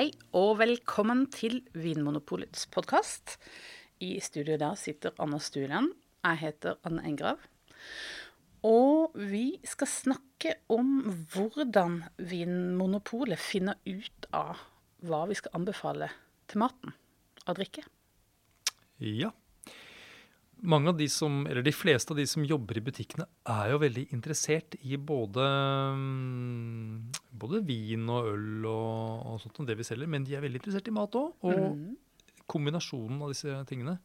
Hei og velkommen til Vinmonopolets podkast. I studio der sitter Anna Stuland. Jeg heter Anne Engrav. Og vi skal snakke om hvordan Vinmonopolet finner ut av hva vi skal anbefale til maten og drikke. Ja. Mange av de som, eller De fleste av de som jobber i butikkene, er jo veldig interessert i både, mm, både vin og øl og, og sånt, og det vi selger, men de er veldig interessert i mat òg. Og Mm. kombinasjonen av disse tingene.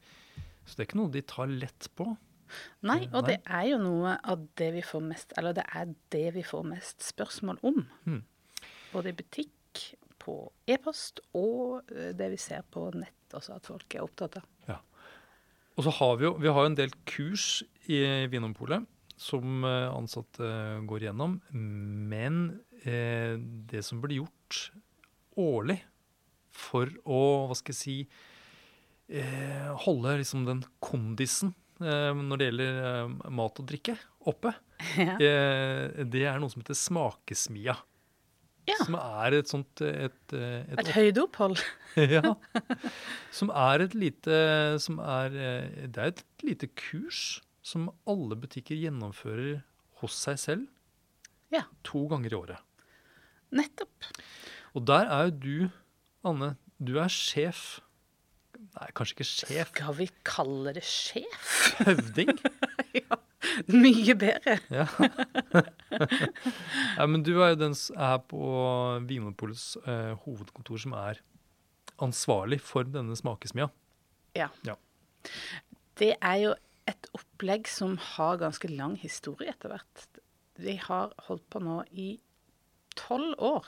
Så det er ikke noe de tar lett på. Nei, og nei. det er jo noe av det vi får mest Eller det er det vi får mest spørsmål om. Mm. Både i butikk, på e-post og eh, det vi ser på nett også, at folk er opptatt av. Og så har vi jo vi har en del kurs i Vinmonopolet som eh, ansatte går gjennom. Men eh, det som blir gjort årlig for å, hva skal jeg si, eh, holde liksom den kondisen eh, når det gjelder eh, mat og drikke oppe, Ja. eh, det er noe som heter smakesmia. Ja. Som er et sånt eh, et, eh, et, Et høydeopphold. ja. Som er et lite som er, eh, Det er et lite kurs som alle butikker gjennomfører hos seg selv Ja. to ganger i året. Nettopp. Og der er jo du, Anne, du er sjef Nei, kanskje ikke sjef. Skal vi kalle det sjef? Høvding. ja. Mye bedre. Ja. ja, men du er jo den som er på Vinmonopolets eh, hovedkontor som er ansvarlig for denne smakesmia. Ja. Ja. Det er jo et opplegg som har ganske lang historie etter hvert. Vi har holdt på nå i tolv år,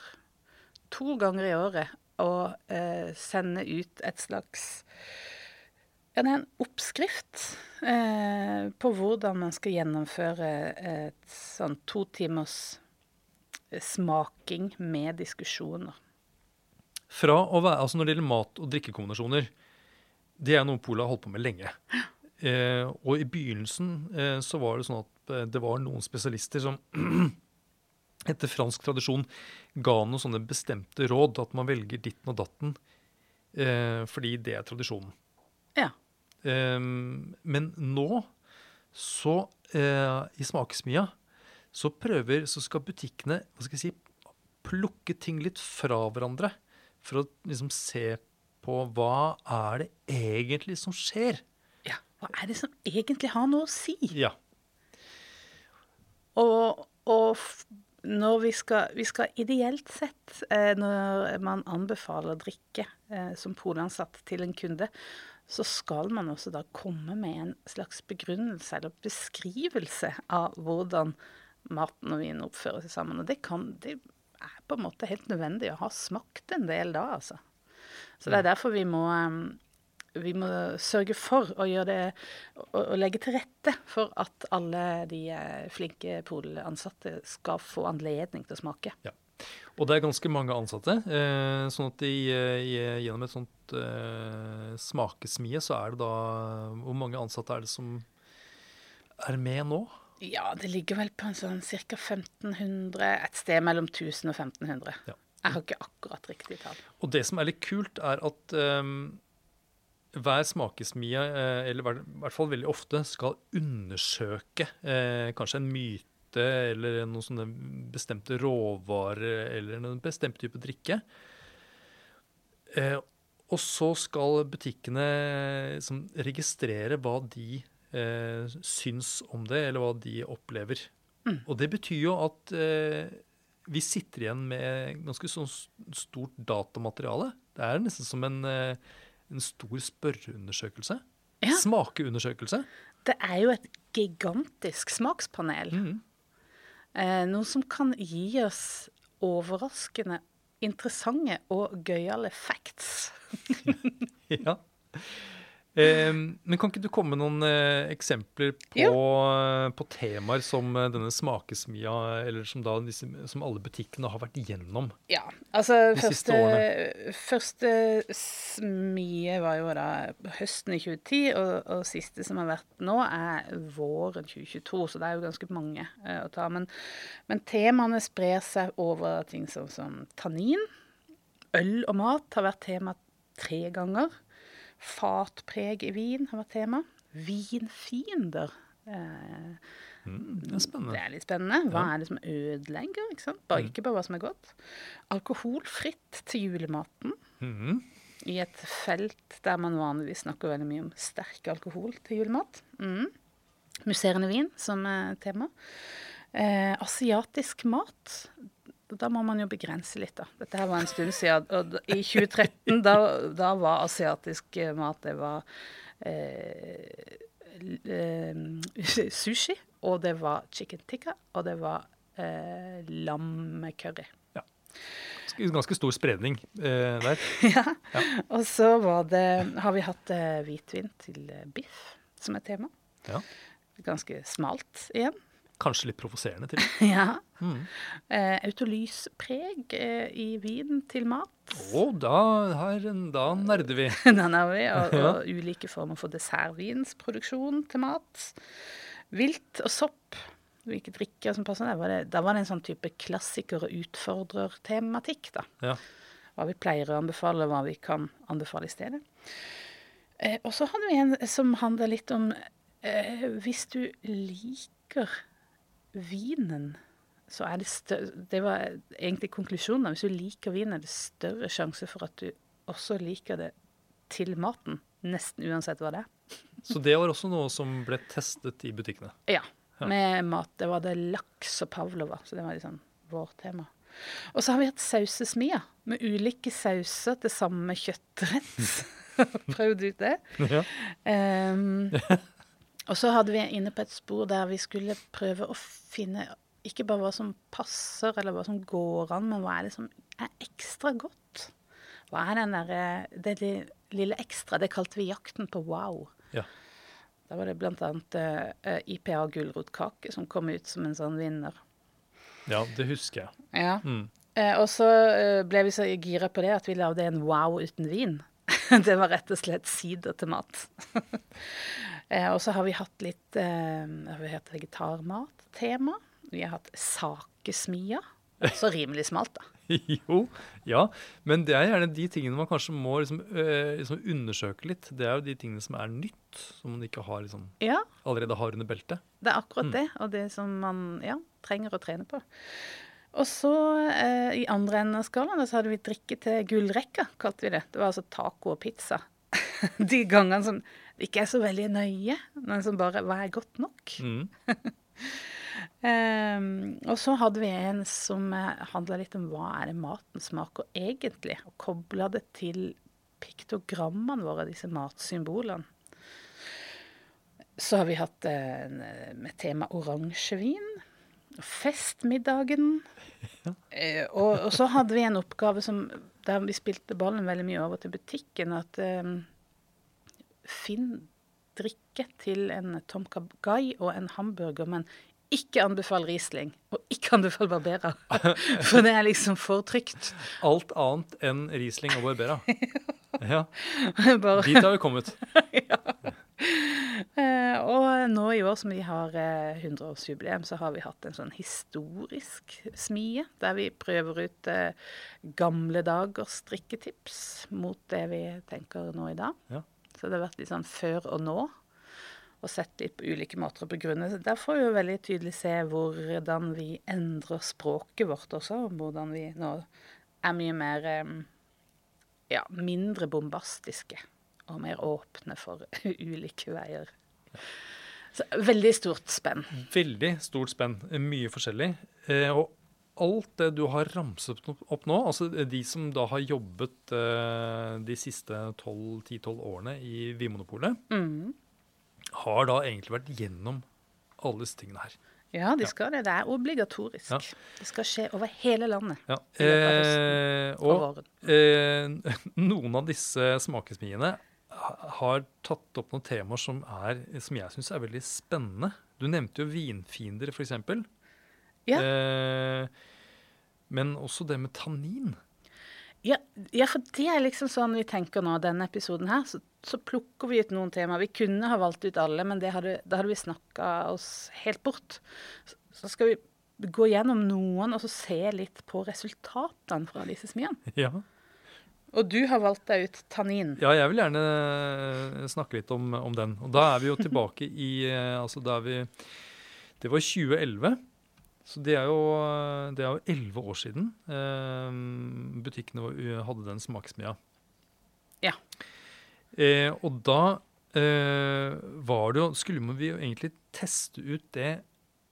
to ganger i året, å eh, sende ut et slags ja, det er en oppskrift eh, på hvordan man skal gjennomføre et sånn to timers eh, smaking med diskusjoner. Fra å være, altså Når det gjelder mat- og drikkekombinasjoner, det er noe Polet har holdt på med lenge. Eh, og i begynnelsen eh, så var det sånn at eh, det var noen spesialister som etter fransk tradisjon ga noen sånne bestemte råd, at man velger ditten og datten eh, fordi det er tradisjonen. Ja. Eh, men nå, så eh, i smakesmia, så prøver, så skal butikkene hva skal jeg si, plukke ting litt fra hverandre for å liksom se på hva er det egentlig som skjer. ja. Hva er det som egentlig har noe å si? Ja. Og, og når vi skal, vi skal ideelt sett, eh, når man anbefaler drikke eh, som polansatt til en kunde, så skal man også da komme med en slags begrunnelse eller beskrivelse av hvordan maten og vinen oppfører seg sammen. Og det, kan, det er på en måte helt nødvendig å ha smakt en del da, altså. Så det er derfor vi må eh, vi må sørge for å det å, å legge til rette for at alle de eh, flinke polansatte skal få anledning til å smake. Og det er ganske mange ansatte. Eh, sånn at de, eh, i- gjennom et sånt eh, smakesmie, så er det da Hvor mange ansatte er det som er med nå? Ja, det ligger vel på en sånn ca. 1500, et sted mellom 1000 og 1500. Ja. Jeg har ikke akkurat riktig tall. Og det som er litt kult, er at eh, hver smakesmie, eh, eller i hvert fall veldig ofte, skal undersøke eh, kanskje en myte eller noen sånne bestemte råvarer eller en bestemt type drikke. Eh, og så skal butikkene liksom, registrere hva de eh, syns om det, eller hva de opplever. Mm. Og det betyr jo at eh, vi sitter igjen med ganske sånn stort datamateriale. Det er nesten som en, eh, en stor spørreundersøkelse. Ja. Smakeundersøkelse. Det er jo et gigantisk smakspanel. Mhm. Eh, noe som kan gi oss overraskende interessante og gøyale facts. Ja. Eh, men kan ikke du komme med noen eh, eksempler på, på temaer som eh, denne smakesmia, eller som, da som alle butikkene har vært igjennom? Ja, altså De siste årene? første smie var jo da høsten i 2010, og, og siste som har vært nå, er våren 2022, så det er jo ganske mange eh, å ta. Men, men temaene sprer seg over ting som, som tannin, Øl og mat har vært tema tre ganger. Fatpreg i vin har vært tema. Vinfiender. Eh, Mm, det er det er litt spennende. Hva Ja. er det som ødelegger? Ikke sant? Bare, Mm. ikke bare hva som er godt. Alkoholfritt til julematen. Mhm. I et felt der man vanligvis snakker veldig mye om sterk alkohol til julemat. Mm. Musserende vin som tema. Eh, asiatisk mat. Da må man jo begrense litt, da. Dette her var en stund siden. Og i 2013, da, da var asiatisk eh, mat Det var eh, eh, sushi, og det var chicken tikka, og det var eh, lammecurry. Ja. Ganske stor spredning eh, der. ja. Og så var det, har vi hatt eh, hvitvin til eh, biff som er tema. Ja. Ganske smalt igjen. Kanskje litt provoserende til. ja. Mm. Eh, autolyspreg eh, i vin til mat. Å, da, her, da nerder vi. da nerder vi. Og, og ulike former for dessertvinsproduksjon til mat. Vilt og sopp. Hvilke drikker som passer der. Var det, da var det en sånn type klassiker- og utfordrer-tematikk, da. Ja. Hva vi pleier å anbefale, hva vi kan anbefale i stedet. Eh, og så hadde vi en som handler litt om eh, Hvis du liker vinen, så er det større Det var egentlig konklusjonen. Hvis du liker vin, er det større sjanse for at du også liker det til maten. Nesten uansett hva det er. Så det var også noe som ble testet i butikkene. Ja. Ja. Med mat. Det var det laks og pavlova, så det var liksom vårt tema. Og så har vi hatt sausesmia, med ulike sauser til samme kjøttrett. Prøvd ut det. Ja. Ehm, og så hadde vi inne på et spor der vi skulle prøve å finne ikke bare hva som passer, eller hva som går an, men hva er det som er ekstra godt? Hva er den der, det lille ekstra? Det kalte vi jakten på wow. Ja. Da var det blant annet eh, IPA gulrotkake som kom ut som en sånn vinner. ja, det husker jeg. Ja. Mm. Uh, og så uh, ble vi så gira på det at vi lagde en wow uten vin. det var rett og slett sider til mat. eh, og så har vi hatt litt eh, har vi hatt vegetarmat-tema. Vi har hatt sakesmia. Så rimelig smalt, da. Jo, ja. Men det er gjerne de tingene man kanskje må liksom, øh, liksom undersøke litt. Det er jo de tingene som er nytt, som man ikke har, liksom, Ja, allerede har under beltet. det er akkurat Mm. det, og det som man ja, trenger å trene på. Og så eh, i andre enden av skalaen så hadde vi drikke til gullrekka, kalte vi det. Det var altså taco og pizza. De gangene som ikke er så veldig nøye, men som bare Hva er godt nok? Mm. um, og så hadde vi en som uh, handla litt om hva er det maten smaker egentlig, og kobla det til piktogrammene våre, disse matsymbolene. Så har vi hatt eh, eh, med tema oransjevin. Festmiddagen. Ja. og, og så hadde vi en oppgave som, der vi spilte ballen veldig mye over til butikken. At um, finn drikke til en Tom Kagai og en hamburger, men ikke anbefal Riesling, og ikke anbefal Barbera. For det er liksom for trygt. Alt annet enn Riesling og Barbera. Ja, Bare, dit har vi kommet. eh, og nå i år som vi har eh, 100-årsjubileum, så har vi hatt en sånn historisk smie, der vi prøver ut eh, gamle dagers strikketips mot det vi tenker nå i dag. Ja. Så det har vært litt sånn før og nå, og sett litt på ulike måter å begrunne. Der får vi jo veldig tydelig se hvordan vi endrer språket vårt også, hvordan vi nå er mye mer eh, ja, mindre bombastiske og mer åpne for ulike veier. Så veldig stort spenn. Veldig stort spenn. Mye forskjellig. Eh, og alt det du har ramset opp- nå, altså de som da har jobbet eh, de siste 12 10-12 årene i Vinmonopolet, Mm. har da egentlig vært gjennom alle disse tingene her. Ja, de skal det. Det er obligatorisk. Ja. Det skal skje over hele landet Ja. Eh, og og eh, noen av disse smakesmiene har tatt opp noen temaer som, er, som jeg syns er veldig spennende. Du nevnte jo vinfiender, f.eks. Ja. Eh, men også det med tannin. Ja, ja, for det er liksom sånn vi tenker nå, denne episoden her. Så, så plukker vi ut noen temaer. Vi kunne ha valgt ut alle, men det hadde, hadde vi snakka oss helt bort. Så, så skal vi gå gjennom noen og så se litt på resultatene fra disse smiene. Ja. Og du har valgt deg ut tannin. Ja, jeg vil gjerne eh, snakke litt om, om den. Og da er vi jo tilbake i eh, Altså, da er vi Det var 2011. Så det er jo det er jo elleve år siden eh, butikkene hadde den smaksmia. Ja. Eh, og da eh, var det jo Skulle vi jo egentlig teste ut det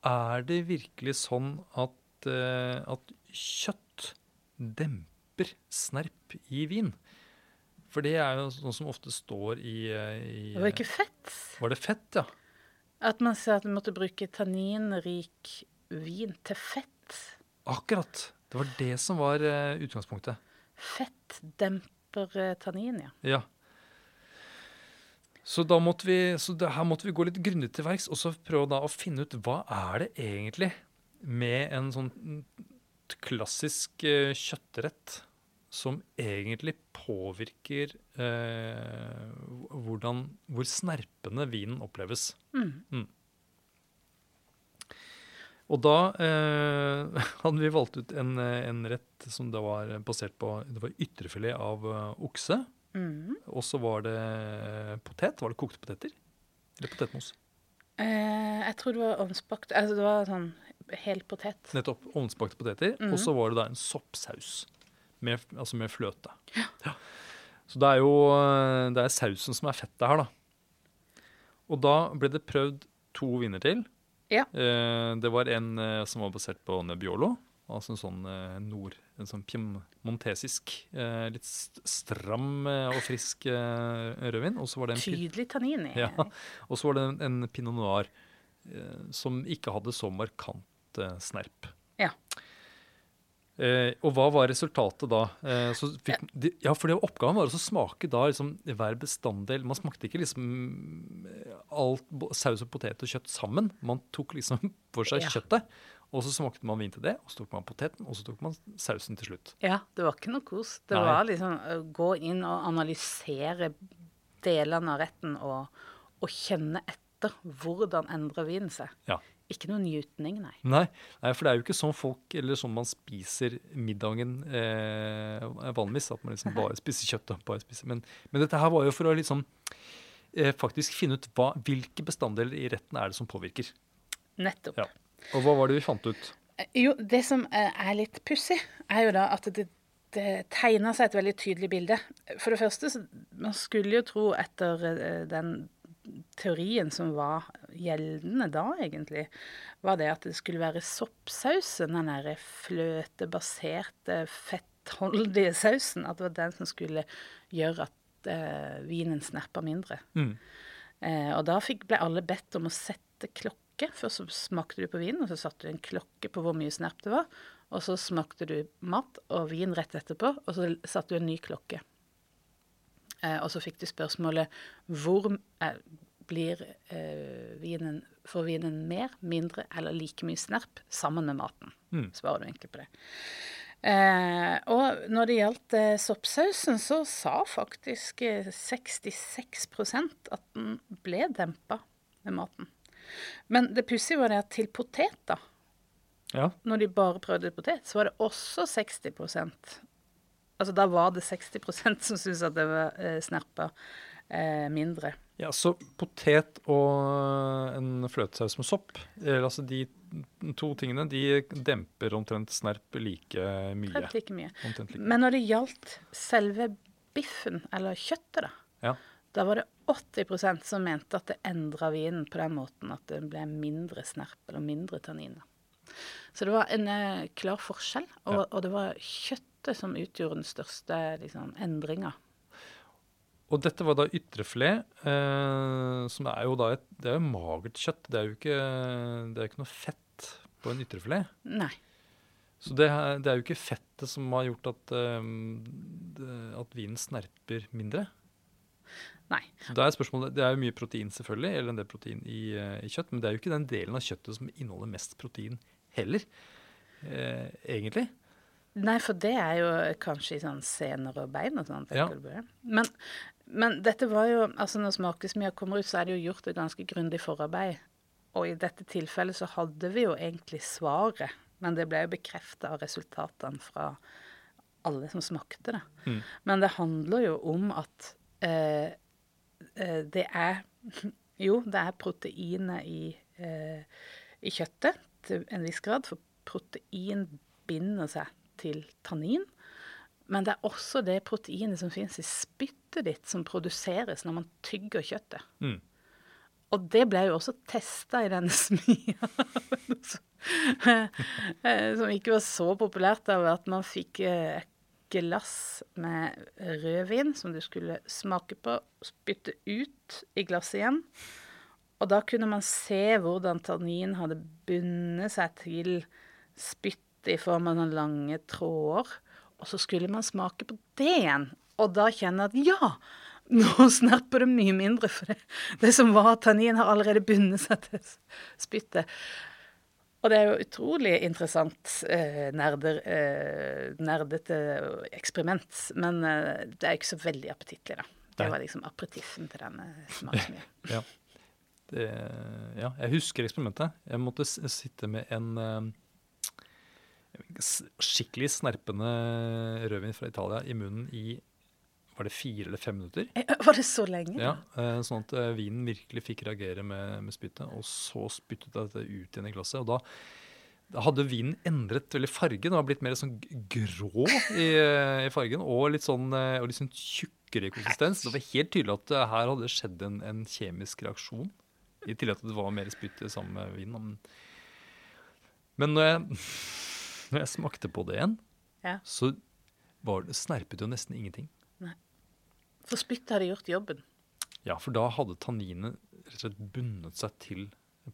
Er det virkelig sånn at, eh, at kjøtt demper snerp i vin? For det er jo noe som ofte står i, eh, i Det var ikke fett. Var det fett, ja? At man sier at man måtte bruke tanninrik vin til fett. Akkurat. Det var det som var eh, utgangspunktet. Fett demper eh, tannin, ja. Ja. Så, da måtte vi, så det, her måtte vi gå litt grundig til verks og så prøve da å finne ut hva er det egentlig med en sånn klassisk eh, kjøttrett som egentlig påvirker eh, hvordan, hvor snerpende vinen oppleves. Mm. Og da eh, hadde vi valgt ut en, eh, en rett som det var basert på Det var ytrefilet av eh, okse. Mm. Og så var det potet. Var det kokte poteter? Eller potetmos? Eh, jeg tror det var ovnsbakt Altså det var sånn hel potet. Nettopp. Ovnsbakte poteter. Mm. Og så var det da en soppsaus. Med, altså med fløte. Ja. Så det er jo eh, det er sausen som er fettet her, da. Og da ble det prøvd to viner til. Ja. Eh, det var en eh, som var basert på Nebbiolo. Altså en sånn eh, nord... En sånn piemontesisk, litt stram og frisk rødvin. Og så var det en Tydelig tannin i. Ja. Og så var det en, en pinot noir som ikke hadde så markant eh, snerp. Ja. Eh, og hva var resultatet da? Eh, så fikk, ja, for det Oppgaven var å smake da liksom, hver bestanddel. Man smakte ikke liksom eh, alt saus og potet og kjøtt sammen. Man tok liksom for seg Ja. kjøttet, og så smakte man vin til det. Og så tok man poteten, og så tok man sausen til slutt. Ja, det var ikke noe kos. Det Nei. var liksom å gå inn og analysere delene av retten og, og kjenne etter hvordan endrer vinen seg. Ja. Ikke noe njutning, nei. Nei, nei, for det er jo ikke sånn folk, eller sånn man spiser middagen eh, vanligvis. At man liksom bare spiser kjøtt. og bare spiser. Men, men dette her var jo for å liksom eh, faktisk finne ut hva, hvilke bestanddeler i retten er det som påvirker. Nettopp. Ja. Og hva var det vi fant ut? Eh, Jo, det som eh, er litt pussig, er jo da at det, det tegner seg et veldig tydelig bilde. For det første, så, man skulle jo tro etter eh, den teorien som var gjeldende da, egentlig, var det at det skulle være soppsausen, den derre fløtebaserte, fettholdige sausen, at det var den som skulle gjøre at eh, vinen snerpa mindre. Mm. Eh, og da fikk, ble alle bedt om å sette klokke. Først så smakte du på vinen, og så satte du en klokke på hvor mye snerp det var. Og så smakte du mat og vin rett etterpå, og så satte du en ny klokke. Eh, og så fikk du spørsmålet hvor eh, blir eh, vinen Får vinen mer, mindre eller like mye snerp sammen med maten? Mm. Svarer du egentlig på det. Eh, og når det gjaldt eh, soppsausen, så sa faktisk eh, 66% at den ble dempa med maten. Men det pussige var det at til potet, da, Ja. når de bare prøvde potet, så var det også 60 Altså da var det 60% som syntes at det var eh, snerpa eh, mindre. ja, så potet og en fløtesaus med sopp, eller altså de to tingene, de demper omtrent snerp like mye. Helt like mye. Omtrent like. Men når det gjaldt selve biffen, eller kjøttet, da, Ja. da var det 80% som mente at det endra vinen på den måten at det ble mindre snerp eller mindre tanniner. Så det var en eh, klar forskjell, og, Ja. og det var kjøttet som utgjorde den største liksom, endringa. Og dette var da ytrefilet, eh, som er jo da et, det er jo magert kjøtt. Det er jo ikke, det er ikke noe fett på en ytrefilet. Nei. Så det, det er jo ikke fettet som har gjort at, eh, at vinen snerper mindre. Nei. Da er Det er jo mye protein, selvfølgelig, eller en del protein i, eh, i kjøtt, men det er jo ikke den delen av kjøttet som inneholder mest protein heller, eh, egentlig. Nei, for det er jo kanskje i sånn sener og bein og sånn. Ja. Men, men dette var jo altså Når smakesmia kommer ut, så er det jo gjort et ganske grundig forarbeid. Og i dette tilfellet så hadde vi jo egentlig svaret, men det ble jo bekrefta av resultatene fra alle som smakte det. Mm. Men det handler jo om at eh, eh, det er Jo, det er proteinet i, eh, i kjøttet til en viss grad, for protein binder seg til tannin. Men det er også det proteinet som finnes i spyttet ditt, som produseres når man tygger kjøttet. Mm. Og det ble jo også testa i denne smia. som ikke var så populært av at man fikk eh, glass med rødvin som du skulle smake på, spytte ut i glasset igjen. Og da kunne man se hvordan tannin hadde bundet seg til spyttet i form av noen lange tråder. Og så skulle man smake på det igjen. Og da kjenne at ja, nå snerper det mye mindre, for det, det som var tannin, har allerede bundet seg til spyttet. Og det er jo utrolig interessant eh, nerder, eh, nerdete eksperiment. Men eh, det er ikke så veldig appetittlig, da. Det var liksom aperitiffen til denne smaken. Ja. Det, ja, jeg husker eksperimentet. Jeg måtte sitte med en eh, skikkelig snerpende rødvin fra Italia i munnen i var det fire eller fem minutter. Eh, Var det så lenge? Ja, eh, Sånn at eh, vinen virkelig fikk reagere med, med spyttet. Og så spyttet jeg dette ut igjen i glasset. Og da, da hadde vinen endret veldig farge. Den var blitt mer sånn grå i, eh, i fargen og litt sånn, eh, og litt sånn tjukkere konsistens. Det var helt tydelig at eh, her hadde det skjedd en, en kjemisk reaksjon. I tillegg til at det var mer spytt sammen med vinen. Men- Men når jeg, når jeg smakte på det igjen, Ja. så var det, snerpet jo nesten ingenting. For spyttet hadde gjort jobben. Ja, for da hadde tanninet rett og slett bundet seg til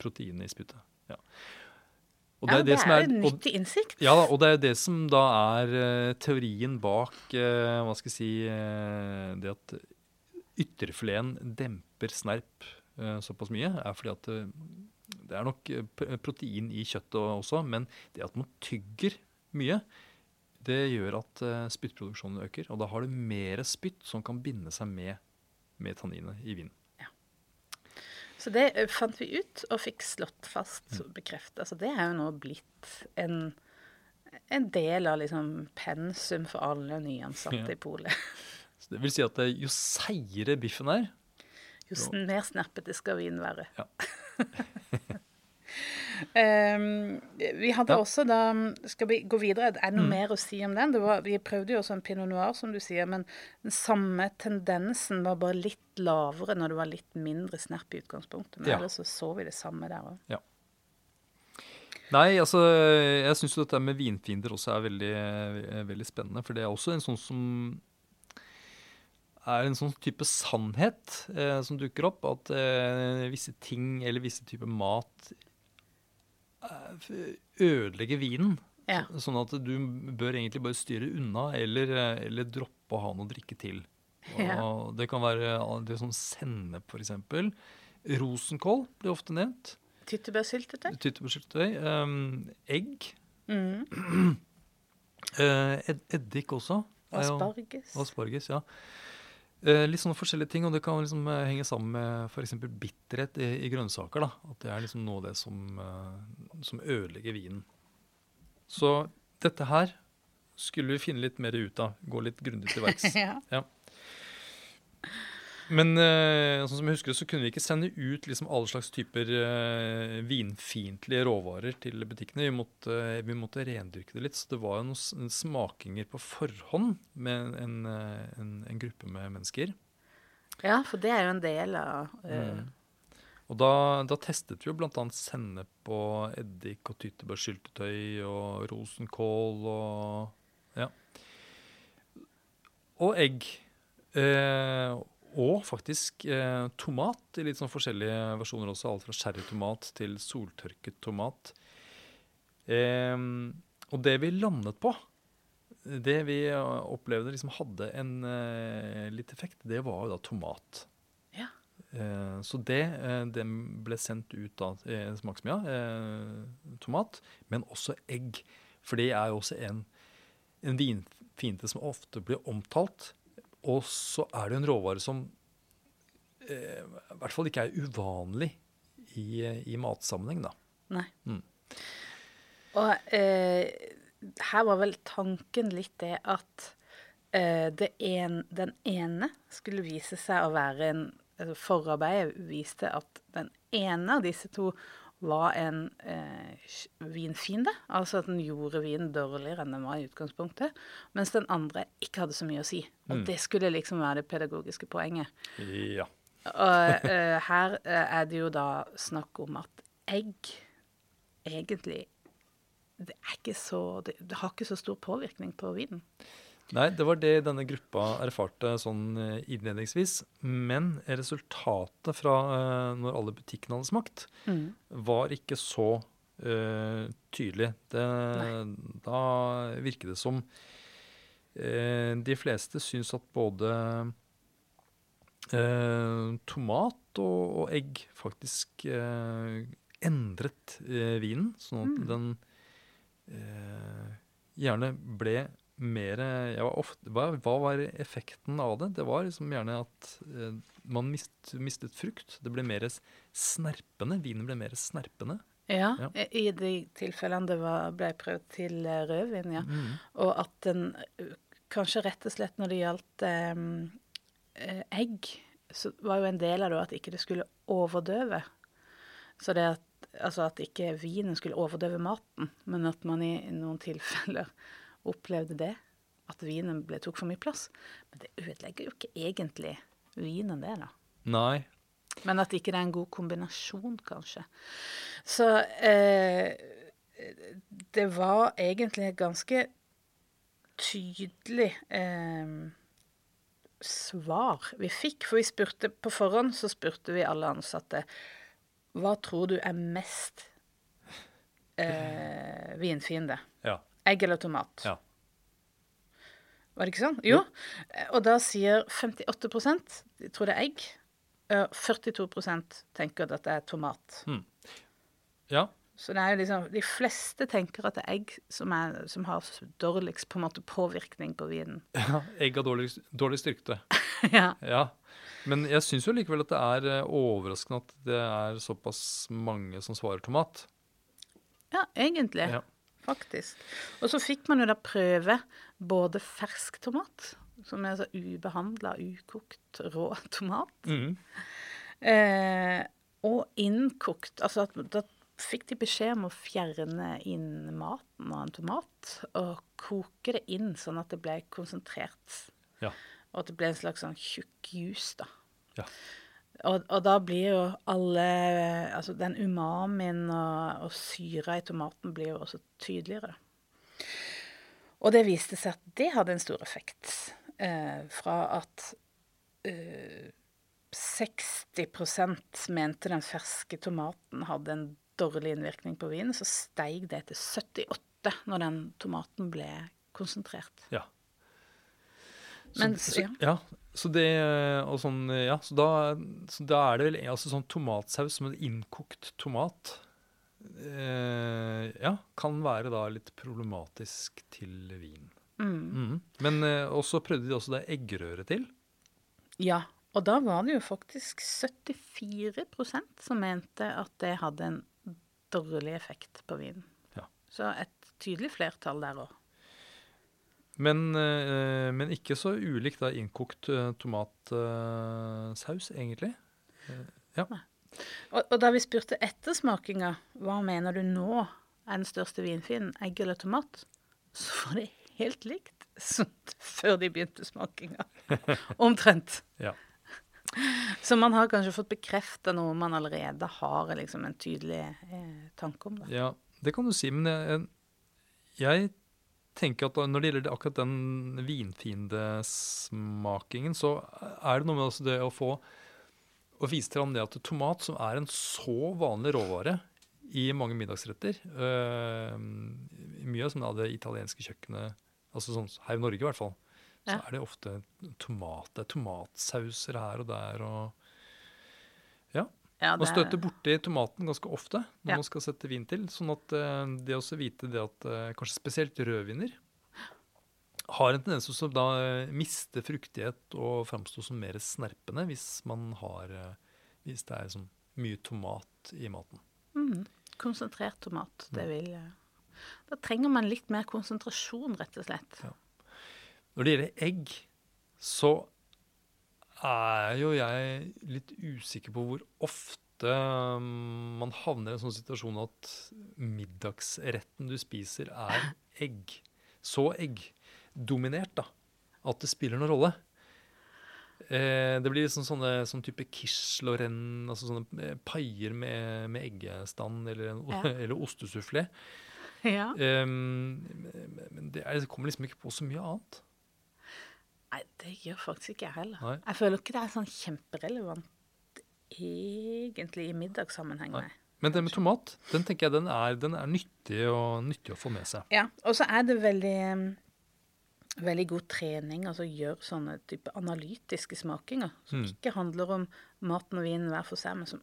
proteinet i spyttet. Ja. Og ja, det er, som en nyttig innsikt. ja, og det er det som da er uh, teorien bak uh, Hva skal jeg si uh, Det at ytterfileten demper snerp såpass mye, er fordi at det er nok eh, protein i kjøttet også, men det at man tygger mye, det gjør at eh, spyttproduksjonen øker. Og da har du mer spytt som kan binde seg med, med tanninet i vinen. Så det eh, fant vi ut, og fikk slått fast Mm. og bekrefta. Så det er jo nå blitt en, en del av liksom pensum for alle nyansatte Ja. i polet. Så det vil si at jo seigere biffen er, Jo mer snappete skal vinen være. Ja. Ehm, vi hadde Ja. også da Skal vi gå videre? Er det noe Mm. mer å si om den? Det var, vi prøvde jo også en pinot noir, som du sier, men den samme tendensen var bare litt lavere når det var litt mindre snerp i utgangspunktet. Men Ja. ellers så så vi det samme der òg. Nei, altså jeg syns jo dette med vinfiender også er veldig, eh, veldig spennende. For det er også en sånn som er en sånn type sannhet eh, som dukker opp. At eh, visse ting eller visse typer mat eh, ødelegger vinen. Ja. Sånn at du bør egentlig bare styre unna eller, eh, eller droppe å ha noe å drikke til. Ja. Det kan være det som sennep, f.eks. Rosenkål blir ofte nevnt. Tyttebærsyltetøy? Tyttebærsyltetøy. Um, egg. Mm. Uh, ed eddik også. Asparges. jo- Asparges? Asparges, ja. Eh, litt sånne forskjellige ting, og det kan liksom eh, henge sammen med f.eks. bitterhet i, i grønnsaker. da. At det er liksom noe av det som, eh, som ødelegger vinen. Så dette her skulle vi finne litt mer ut av. Gå litt grundig til verks. ja. Men uh, sånn som jeg husker så kunne vi ikke sende ut liksom alle slags typer uh, vinfiendtlige råvarer til butikkene. Vi måtte, vi måtte rendyrke det litt. Så det var jo noen smakinger på forhånd med en, en, en gruppe med mennesker. ja, for det er jo en del av Mm. Og da, da testet vi jo bl.a. sennep og eddik og tyttebærsyltetøy og rosenkål og ja. Og egg. Eh, og faktisk eh, tomat i litt sånn forskjellige versjoner også. Alt fra sherrytomat til soltørket tomat. Eh, og det vi landet på, det vi eh, opplevde liksom hadde en eh, litt effekt, det var jo da tomat. Ja. Eh, så det, eh, den ble sendt ut da, eh, smaksmia, eh, tomat, men også egg. For det er jo også en, en vinfiende som ofte blir omtalt. Og så er det en råvare som eh, i hvert fall ikke er uvanlig i, i matsammenheng, da. Nei. Mm. Og eh, her var vel tanken litt det at eh, det en, den ene skulle vise seg å være en altså Forarbeidet viste at den ene av disse to var en eh, vinfiende. Altså at den gjorde vinen dårligere enn den var i utgangspunktet. Mens den andre ikke hadde så mye å si. Og Mm. det skulle liksom være det pedagogiske poenget. Ja. Og eh, her eh, er det jo da snakk om at egg egentlig det, er ikke så, det, det har ikke så stor påvirkning på vinen. Nei, det var det denne gruppa erfarte sånn eh, innledningsvis. Men resultatet fra eh, når alle butikkene hadde smakt, var ikke så uh, tydelig. Det, da virket det som uh, de fleste syns at både uh, tomat og, og egg faktisk endret vinen, sånn at den eh, gjerne ble mer ofte, hva, hva var effekten av det? Det var liksom gjerne at eh, man mist, mistet frukt. Det ble mer snerpende. Vinen ble mer snerpende. Ja, Ja. i de tilfellene det var, ble prøvd til eh, rødvin, ja. Mm. Og at den eh, kanskje rett og slett når det gjaldt eh, eh, egg, så var jo en del av det at ikke det skulle overdøve. Så det at, altså at ikke vinen skulle overdøve maten, men at man i noen tilfeller opplevde det. At vinen ble, tok for mye plass. Men det ødelegger jo ikke egentlig vinen, det, da. Nei. Men at ikke det er en god kombinasjon, kanskje. Så eh, det var egentlig ganske tydelig eh, svar vi fikk. For vi spurte på forhånd så spurte vi alle ansatte hva tror du er mest eh, vinfiende? Egg eller tomat? Ja. Var det ikke sånn? Jo. Og da sier 58 de tror det er egg. eh, 42% tenker at det er tomat. ja. Så det er jo liksom, de fleste tenker at det er egg som, er, som har dårligst på en måte påvirkning på vinen. ja. Egg har dårlig, dårlig styrke. ja. Ja. Men jeg syns jo likevel at det er eh, overraskende at det er såpass mange som svarer tomat. ja, egentlig. Ja. Faktisk. Og så fikk man jo da prøve både fersk tomat, som er så ubehandla, ukokt, rå tomat, Mm. eh, og innkokt. Altså at da fikk de beskjed om å fjerne inn maten av en tomat og koke det inn sånn at det ble konsentrert. Ja. Og at det ble en slags sånn tjukk juice, da. Ja. Og, og da blir jo alle Altså den umamien og, og syra i tomaten blir jo også tydeligere. Og det viste seg at det hadde en stor effekt. Eh, fra at eh, 60% mente den ferske tomaten hadde en dårlig innvirkning på vinen, så steig det til 78 når den tomaten ble konsentrert. Ja. Så, Mens, så, ja. ja. Så det sånn, ja, så da, så da er det vel altså sånn tomatsaus som en innkokt tomat eh, Ja, kan være da litt problematisk til vin. Mhm. Men eh, også prøvde de også det eggerøre til. Ja, og da var det jo faktisk 74% som mente at det hadde en dårlig effekt på vinen. Ja. Så et tydelig flertall der òg. Men, eh, men ikke så ulikt da innkokt eh, tomatsaus, egentlig. Eh, ja. Og, og da vi spurte ettersmakinga, hva mener du nå er den største vinfienden, egg eller tomat, så var det helt likt som før de begynte smakinga. Omtrent. ja. Så man har kanskje fått bekrefta noe man allerede har liksom en tydelig eh, tanke om. Da. Ja, det kan du si, men jeg, jeg tenker at når det gjelder akkurat den vinfiendesmakingen, så er det noe med det å få å vise til ham det at tomat, som er en så vanlig råvare i mange middagsretter øh, Mye sånn det italienske kjøkkenet, altså sånn her i Norge i hvert fall, så er det ofte tomat. Det er tomatsauser her og der og Ja. Man er- støter borti tomaten ganske ofte når Ja. man skal sette vin til. Sånn at eh, det også vite det at eh, kanskje spesielt rødviner har en tendens til å eh, miste fruktighet og framstå som mer snerpende hvis man har Hvis det er sånn mye tomat i maten. Mm. Konsentrert tomat. Det vil, eh, Da trenger man litt mer konsentrasjon, rett og slett. Ja. Når det gjelder egg, så er jo jeg litt usikker på hvor ofte um, man havner i en sånn situasjon at middagsretten du spiser, er egg. Så eggdominert, da. At det spiller noen rolle. Eh, det blir liksom sånne sånn type quiche lorraine, altså sånne eh, paier med, med eggestand eller, en, Ja. eller ostesufflé. Ja. Eh, men det, er, det kommer liksom ikke på så mye annet. Nei, det gjør faktisk ikke jeg heller. Nei. Jeg føler ikke det er sånn kjemperelevant egentlig i middagssammenheng. Nei. Men det med tomat, den tenker jeg den er, den er nyttig, og, nyttig å få med seg. Ja, og så er det veldig, veldig god trening, altså gjøre sånne type analytiske smakinger, som Mm. ikke handler om maten og vinen hver for seg, men som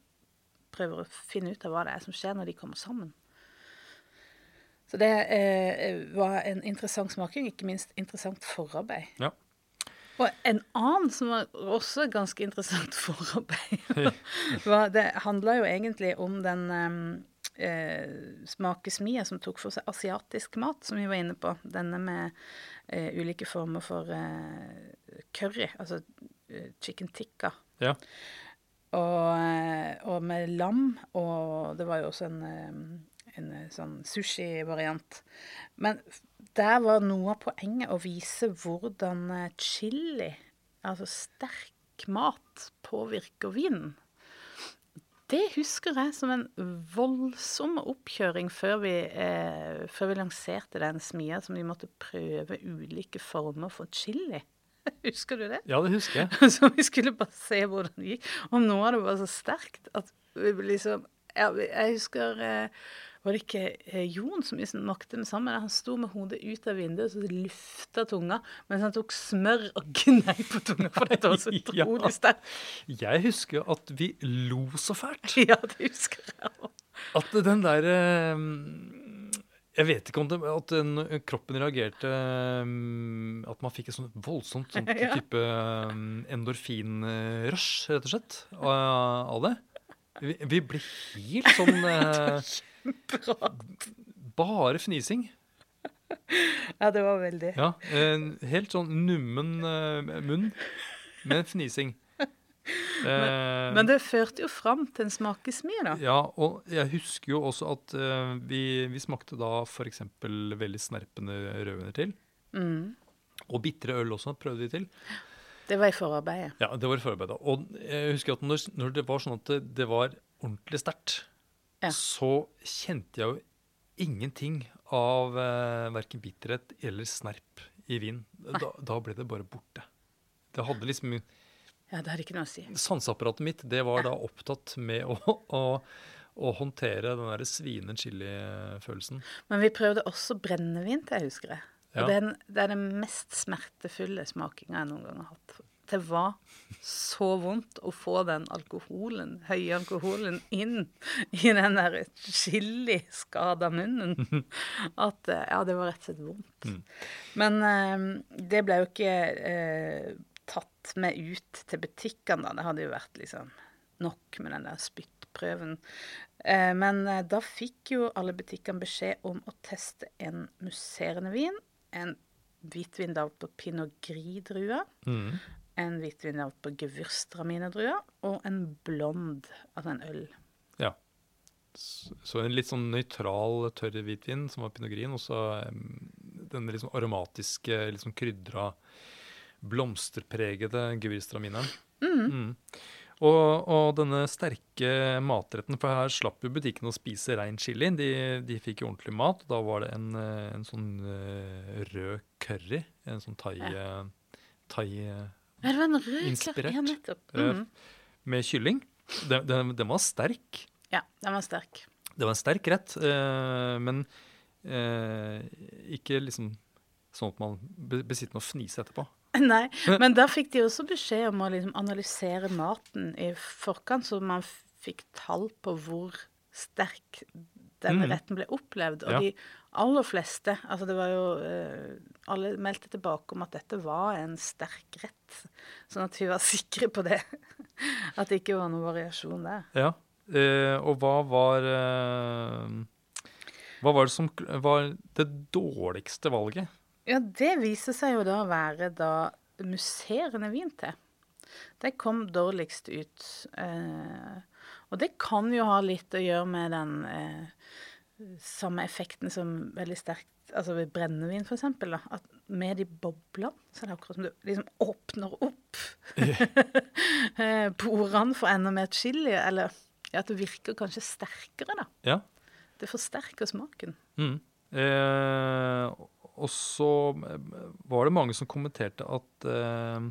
prøver å finne ut av hva det er som skjer når de kommer sammen. Så det eh, var en interessant smaking, ikke minst interessant forarbeid. Ja. Og en annen som var også ganske interessant forarbeid, det handla jo egentlig om den eh, eh, smakesmia som tok for seg asiatisk mat, som vi var inne på. Denne med eh, ulike former for eh, curry, altså eh, chicken tikka. Ja. Og, eh, og med lam, og det var jo også en, eh, en eh, sånn sushi-variant. Men der var noe av poenget å vise hvordan eh, chili, altså sterk mat, påvirker vinen. Det husker jeg som en voldsom oppkjøring før vi, eh, før vi lanserte den smia, som vi måtte prøve ulike former for chili. Husker du det? Ja, det husker jeg. Så vi skulle bare se hvordan det gikk. Og nå av det var så sterkt at vi liksom ja, Jeg husker eh, Var det ikke eh, Jon som snakket med sammen? Han sto med hodet ut av vinduet og så lufta tunga mens han tok smør og gnei på tunga, for dette var så Ja. utrolig sterkt. Jeg husker at vi lo så fælt. Ja, det husker jeg òg. At den der eh, Jeg vet ikke om det, at den, kroppen reagerte eh, At man fikk et sånt voldsomt sånt Ja. type endorfinrush, rett og slett, av det. Vi, vi ble helt sånn eh, Bare fnising. Ja, det var veldig. Ja, en helt sånn nummen eh, munn med fnising. Men, Men det førte jo fram til en smakesmie, da. Ja, og jeg husker jo også at uh, vi, vi smakte da f.eks. veldig snerpende rødviner til. Mm. Og bitre øl også prøvde vi til. Det var i forarbeidet. Ja, det var i forarbeidet. Og jeg husker at når, når det var sånn at det, det var ordentlig sterkt, Ja. så kjente jeg jo ingenting av eh, verken bitterhet eller snerp i vin. Da, da ble det bare borte. Det hadde liksom Ja, det hadde ikke noe å si. Sanseapparatet mitt det var da opptatt med å, å, å håndtere den der svine chili-følelsen. Men vi prøvde også brennevin til, jeg husker jeg. Og Ja. er den, det er den mest smertefulle smakinga jeg noen gang har hatt. Det var så vondt å få den alkoholen, høye alkoholen inn i den der chiliskada munnen at eh, Ja, det var rett og slett vondt. Men eh, det ble jo ikke eh, tatt med ut til butikkene, da. Det hadde jo vært liksom nok med den der spyttprøven. Eh, men eh, da fikk jo alle butikkene beskjed om å teste en musserende vin, en hvitvin da på pinot gris-drua, Mm. en hvitvin da på gewürztraminer-drua og en blond, altså en øl. Ja. Så en litt sånn nøytral tørr hvitvin som var pinot gris, og så um, denne liksom aromatiske, sånn krydra, blomsterpregede gewürztramineren. Mm. Og, og denne sterke matretten, for her slapp jo butikken å spise rein chili. De, de fikk jo ordentlig mat. og Da var det en, eh, en sånn eh, rød curry, en sånn thai-inspirert. thai eh, Ja, det var en rød Inspirert. Ja, nettopp. Mhm. med kylling. Den, den, den var sterk. Ja, den var sterk. Det var en sterk rett, men ikke liksom sånn at man besitter noe fnise etterpå. Nei, men da fikk de også beskjed om å liksom analysere maten i forkant, så man fikk tall på hvor sterk denne Mhm. retten ble opplevd. Og Ja. de aller fleste, altså det var jo eh, Alle meldte tilbake om at dette var en sterk rett. Sånn at vi var sikre på det. At det ikke var noen variasjon der. Ja, eh, og hva var eh, Hva var det som var det dårligste valget? Ja, det viser seg jo da å være da musserende vin til. Det kom dårligst ut. Eh, og det kan jo ha litt å gjøre med den eh, samme effekten som veldig sterkt Altså ved brennevin, for eksempel. Da, at med de boblene så er det akkurat som du liksom åpner opp yeah. porene for enda mer chili. Eller ja, at det virker kanskje sterkere, da. Ja. Det forsterker smaken. Mm. Eh, og så var det mange som kommenterte at eh,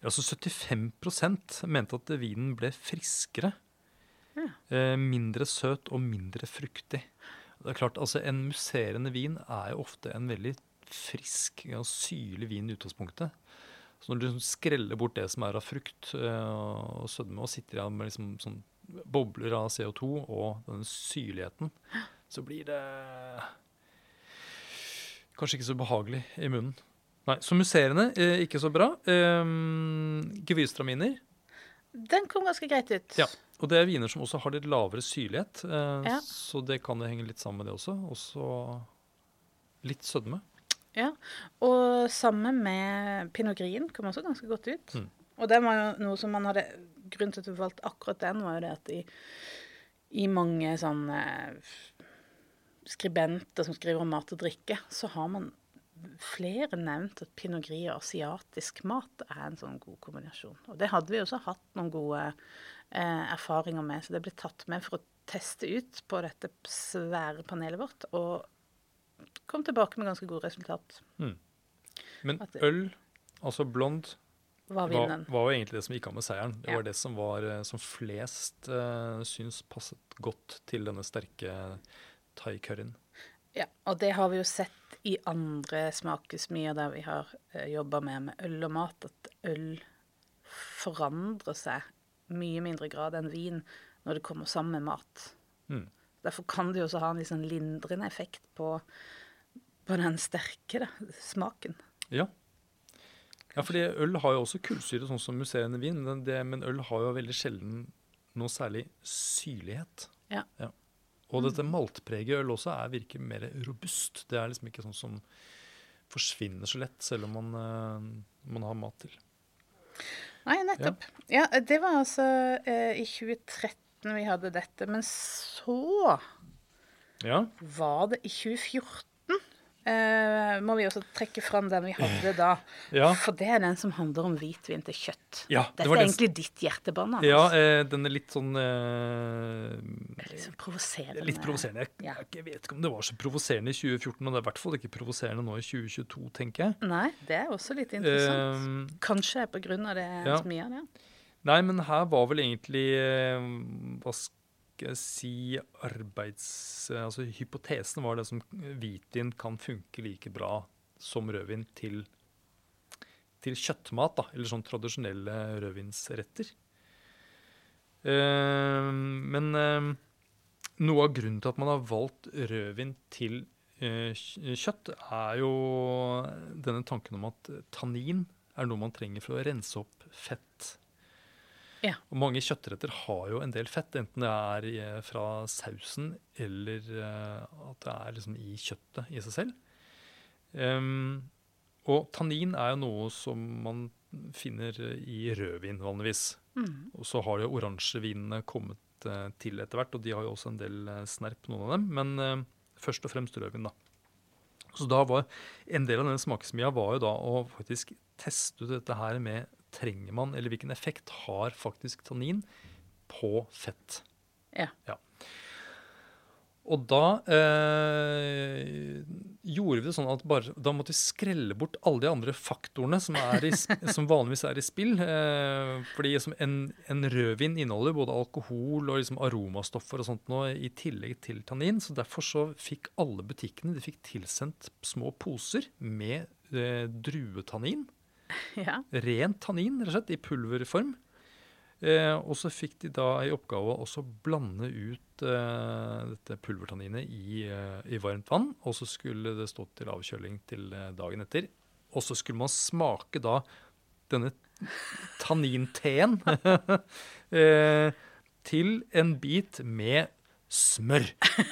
altså 75% mente at vinen ble friskere. Ja. Eh, mindre søt og mindre fruktig. Det er klart, altså En musserende vin er jo ofte en veldig frisk og syrlig vin i utgangspunktet. Så når du liksom skreller bort det som er av frukt og sødme, og sitter igjen med liksom sånn bobler av CO2 og den syrligheten, så blir det kanskje ikke så behagelig i munnen. Nei, Så musserende, eh, ikke så bra. Eh, Gewürztraminer. Den kom ganske greit ut. Ja, og det er viner som også har litt lavere syrlighet, eh, Ja. så det kan det henge litt sammen med det også. Også litt sødme. Ja, Og sammen med pinot grien kom også ganske godt ut. Mm. Og det var jo noe som man hadde Grunnen til at vi valgte akkurat den, var jo det at i, i mange sånne skribenter som skriver om mat og drikke, så har man flere nevnt at pinot gris og asiatisk mat er en sånn god kombinasjon. Og det hadde vi også hatt noen gode eh, erfaringer med, så det ble tatt med for å teste ut på dette svære panelet vårt. Og kom tilbake med ganske gode resultat. Men det- øl, altså blond, Var var, var jo egentlig det som gikk av med seieren. Det Ja. var det som, var, eh, som flest uh, syns passet godt til denne sterke thai-curryen. Ja, og det har vi jo sett i andre smakesmyer der vi har uh, jobba med, med øl og mat, at øl forandrer seg mye mindre grad enn vin når det kommer sammen med mat. Mm. Derfor kan det jo også ha en sånn lindrende effekt på, på den sterke da, smaken. Ja. ja, fordi øl har jo også kullsyre, sånn som musserende vin, men, det, men øl har jo veldig sjelden noe særlig syrlighet. Ja. Ja. Og dette maltpreget øl også er, virker mer robust. Det er liksom ikke sånn som forsvinner så lett, selv om man, eh, man har mat til. Nei, nettopp. Ja, det var altså eh, i 2013 vi hadde dette. Men så Ja, var det i 2014. Eh, må vi også trekke fram den vi hadde da. ja. For det er den som handler om hvitvin til kjøtt. Ja, det Dette er egentlig egentlig ditt hjertebarn. Anders. ja uh, den er litt sånn uh, litt sånn provoserende. Litt provoserende. Jeg, Ja. jeg vet ikke om det var så provoserende i 2014, og det er i hvert fall ikke provoserende nå i 2022, tenker jeg. Nei, det er også litt interessant. Kanskje på grunn av det ja. mye av det. Nei, men her var vel egentlig Hva skal jeg si Arbeids... Altså hypotesen var det som hvitvin kan funke like bra som rødvin til, til kjøttmat, da. Eller sånn tradisjonelle rødvinsretter. Eh, men eh, noe av grunnen til at man har valgt rødvin til eh, kjøtt, er jo denne tanken om at tannin er noe man trenger for å rense opp fett. Ja. Og mange kjøttretter har jo en del fett, enten det er fra sausen eller eh, at det er liksom i kjøttet i seg selv. Um, og tannin er jo noe som man finner i rødvin vanligvis. Mm. Og så har jo oransjevinene kommet eh, til etter hvert, og de har jo også en del eh, snerp, noen av dem. Men uh, først og fremst rødvin, da. Så da var en del av denne smakesmia var jo da å faktisk teste ut dette her med trenger man, eller hvilken effekt har faktisk tannin på fett. Ja. Og da eh, gjorde vi det sånn at bare, da måtte vi skrelle bort alle de andre faktorene som, er i, som vanligvis er i spill. Eh, fordi som en, en rødvin inneholder både alkohol og liksom aromastoffer og sånt nå, i tillegg til tannin. Så derfor så fikk alle butikkene de fikk tilsendt små poser med eh, druetannin. ja. Ren tannin, rett og slett, i pulverform. Eh, og så fikk de da i oppgave å blande ut eh, dette pulvertanninet i, eh, i varmt vann. Og så skulle det stå til avkjøling til eh, dagen etter. Og så skulle man smake da denne tanninteen eh, til en bit med smør.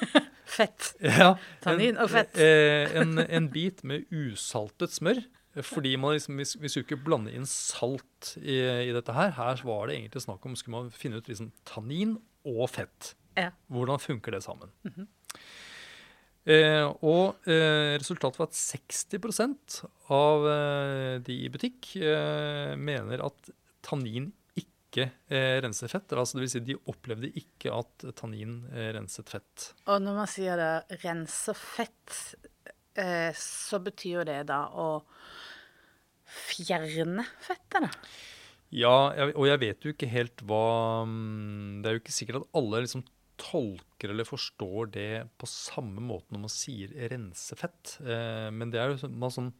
Fett. Ja, Tannin og fett. eh, En, en bit med usaltet smør. Fordi man liksom, vi, skulle ikke blande inn salt i, i dette her. Her var det egentlig snakk om skulle man finne ut liksom tannin og fett. Ja. Hvordan funker det sammen? eh, og eh, resultatet var at 60 av eh, de i butikk eh, mener at tannin ikke eh, renser fett. Altså, det vil si, de opplevde ikke at tannin eh, renset fett. Og når man sier det renser fett, eh, så betyr jo det da å fjerne fettet, da. Ja, og jeg vet jo ikke helt hva mm, Det er jo ikke sikkert at alle liksom tolker eller forstår det på samme måte når man sier rensefett. fett'. men det er jo sånn, man sånn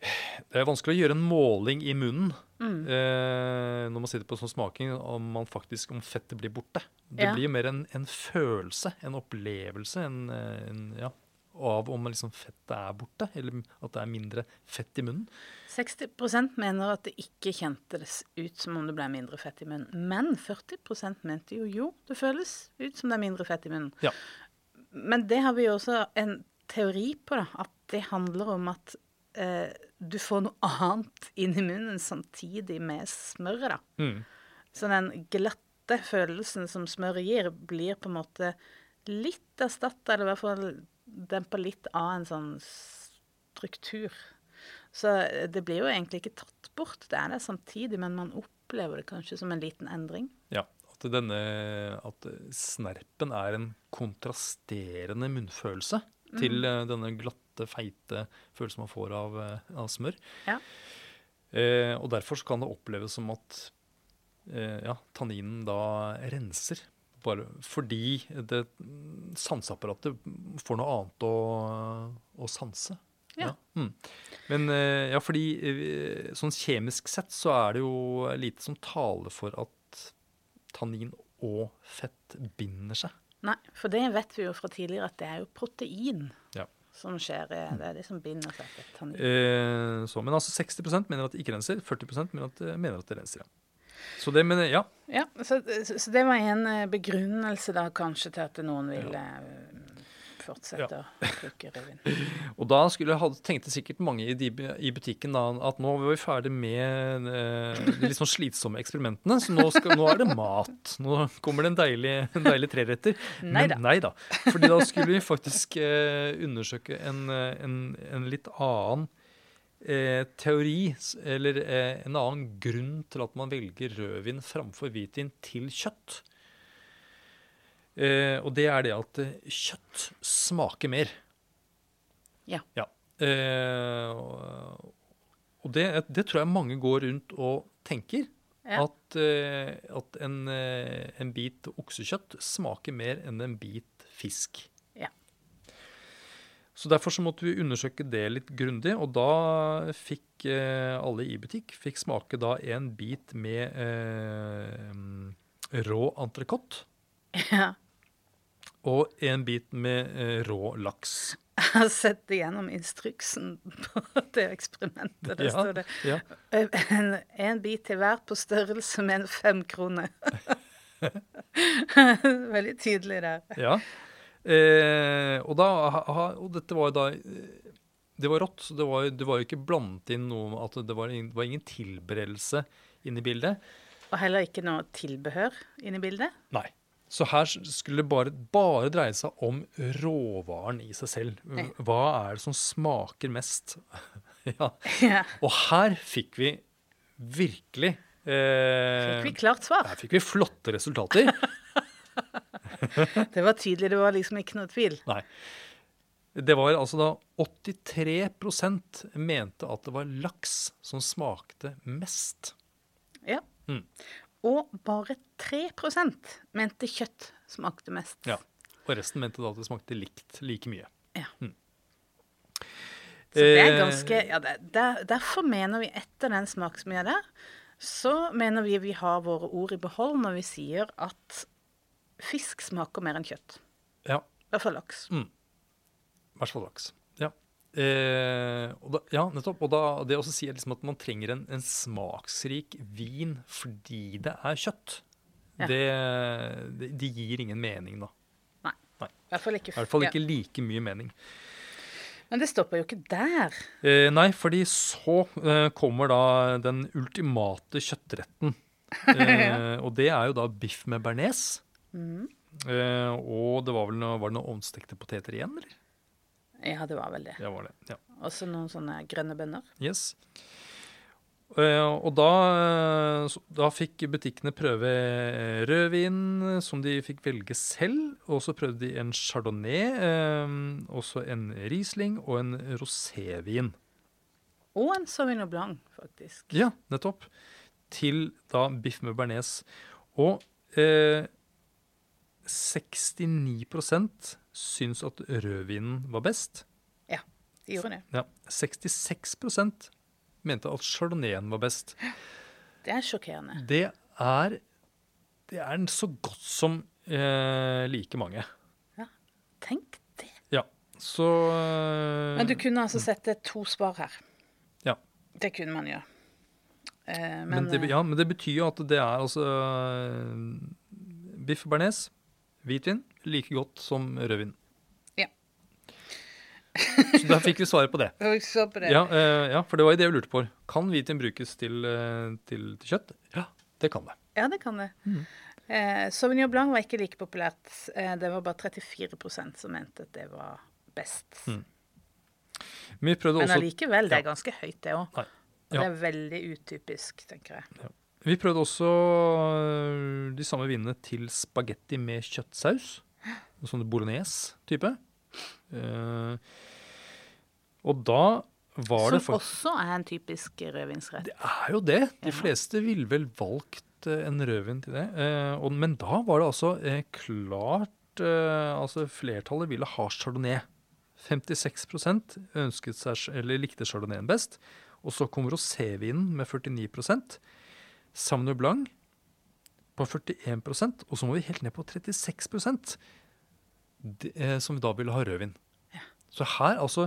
Det er vanskelig å gjøre en måling i munnen eh, når man sitter på sånn smaking, om man faktisk om fettet blir borte. Det Ja. blir jo mer en, en følelse, en opplevelse, en, eh, en, ja, av om liksom fettet er borte, eller at det er mindre fett i munnen. 60% mener at det ikke kjentes ut som om det ble mindre fett i munnen. Men 40% mente jo jo, det føles ut som det er mindre fett i munnen. Ja. Men det har vi jo også en teori på, da. At det handler om at eh, du får noe annet inn i munnen samtidig med smøret, da. Mm. Så den glatte følelsen som smøret gir, blir på en måte litt erstatta, eller i hvert fall dempa litt av en sånn struktur. Så det blir jo egentlig ikke tatt bort, det er det samtidig, men man opplever det kanskje som en liten endring. Ja, at, denne, at snerpen er en kontrasterende munnfølelse til eh, denne glatte, feite følelsen man får av, eh, av smør. Ja. Eh, og derfor så kan det oppleves som at eh, ja, tanninen da renser. Bare fordi det sanseapparatet får noe annet å, å sanse. Ja. Mm. Men eh, ja, fordi eh, sånn kjemisk sett så er det jo lite som taler for at tannin og fett binder seg. Nei, for det vet vi jo fra tidligere at det er jo protein Ja. som skjer. Det er det som binder seg til tannin. Eh, så, men altså 60 mener at det ikke renser, 40 mener at, mener at det renser. Ja. Så det, men ja. Ja, så, så det var en eh, begrunnelse da kanskje til at noen ville eh, fortsette å plukke revyen. Og da skulle hadde, tenkte sikkert mange i, de, i butikken da, at nå var vi ferdig med eh, de litt sånn slitsomme eksperimentene, så nå, skal, nå er det mat. Nå kommer det en deilig, en deilig treretter. Neida. Men nei da. Fordi da skulle vi faktisk eh, undersøke en, en, en litt annen eh, teori, eller eh, en annen grunn til at man velger rødvin framfor hvitvin til kjøtt. Eh, og det er det at eh, kjøtt smaker mer. Ja. Eh, og det, det tror jeg mange går rundt og tenker. Ja. At, eh, at en, en bit oksekjøtt smaker mer enn en bit fisk. Så derfor så måtte vi undersøke det litt grundig, og da fikk eh, alle i butikk fikk smake da en bit med eh, rå entrecôte ja. og en bit med eh, rå laks. Jeg har sett igjennom instruksen på det eksperimentet. Der Ja, står det ja. en, en bit til hver på størrelse med en femkrone. Veldig tydelig der. Ja. Eh, og, da, ha- ha- og dette var jo da eh, Det var rått. så Det var, det var jo ikke blandet inn noe at det var, det var ingen tilberedelse inne i bildet. Og heller ikke noe tilbehør inne i bildet. Nei. Så her skulle det bare, bare dreie seg om råvaren i seg selv. Hva er det som smaker mest? ja. Ja. Og her fikk vi virkelig eh, Fikk vi klart svar? Her fikk vi flotte resultater. Det var tydelig, det var liksom ikke noe tvil. Nei. Det var altså da 83% mente at det var laks som smakte mest. Ja. Mm. Og bare 3% mente kjøtt smakte mest. Ja. Og resten mente da at det smakte likt like mye. Så det er Eh, ganske ja, der, Derfor mener vi etter den smaksmye der, så mener vi vi har våre ord i behold når vi sier at fisk smaker mer enn kjøtt. Ja, I hvert fall laks. i hvert fall laks. Ja. Eh, og da, ja, nettopp. Og da, det også sier liksom at man trenger en, en smaksrik vin fordi det er kjøtt. Ja. det, det, det, gir ingen mening, da. I hvert fall ikke, hvert fall ja. ikke like mye mening. Men det stopper jo ikke der. Eh, nei, fordi så eh, kommer da den ultimate kjøttretten. Eh, og det er jo da biff med bearnés. Mhm. Eh, og det var vel noe, var det noen ovnstekte poteter igjen, eller? Ja, det var vel det. Ja, var det. Ja. Også noen sånne grønne bønner. Yes. Eh, og da, eh, da fikk butikkene prøve eh, rødvin, som de fikk velge selv. Og så prøvde de en chardonnay, eh, også en riesling og en rosévin. Og en Sauvignon Blanc, faktisk. Ja, nettopp. Til da biff med bearnés. Og eh, 69% syns at rødvinen var best. Ja, De gjorde det. Ja, 66% mente at chardonnayen var best. Det er sjokkerende. Det er, det er en så godt som eh, like mange. Ja, Tenk det. Ja, så eh, Men du kunne altså sette to spar her. Ja. Det kunne man gjøre. Eh, men, men, det, ja, men det betyr jo at det er altså eh, Biff bearnés, hvitvin, like godt som rødvin. Ja. Så da fikk vi svaret på det. Svar på det. Ja, eh, ja, for det var jo det vi lurte på. Kan hvitvin brukes til, eh, til, til kjøtt? Ja, det kan det. Ja, det kan det. Mm. Eh, Sauvignon Blanc var ikke like populært. Eh, det var bare 34% som mente at det var best. Mm. Men allikevel, det er ganske høyt, det òg. Ja. det er veldig utypisk, tenker jeg. Vi prøvde også øh, de samme vinene til spagetti med kjøttsaus. En sånn bolognese-type. Uh, og da var det Som også er en typisk rødvinsrett. Det er jo det. De fleste ville vel valgt eh, en rødvin til det. Uh, og, men da var det altså uh, klart Altså flertallet ville ha chardonnay. 56% ønsket seg, eller likte chardonnayen best. Og så kom rosévinen med 49 Sauvignon Blanc på 41% og så må vi helt ned på 36 det, eh, som da ville ha rødvin. Så her, altså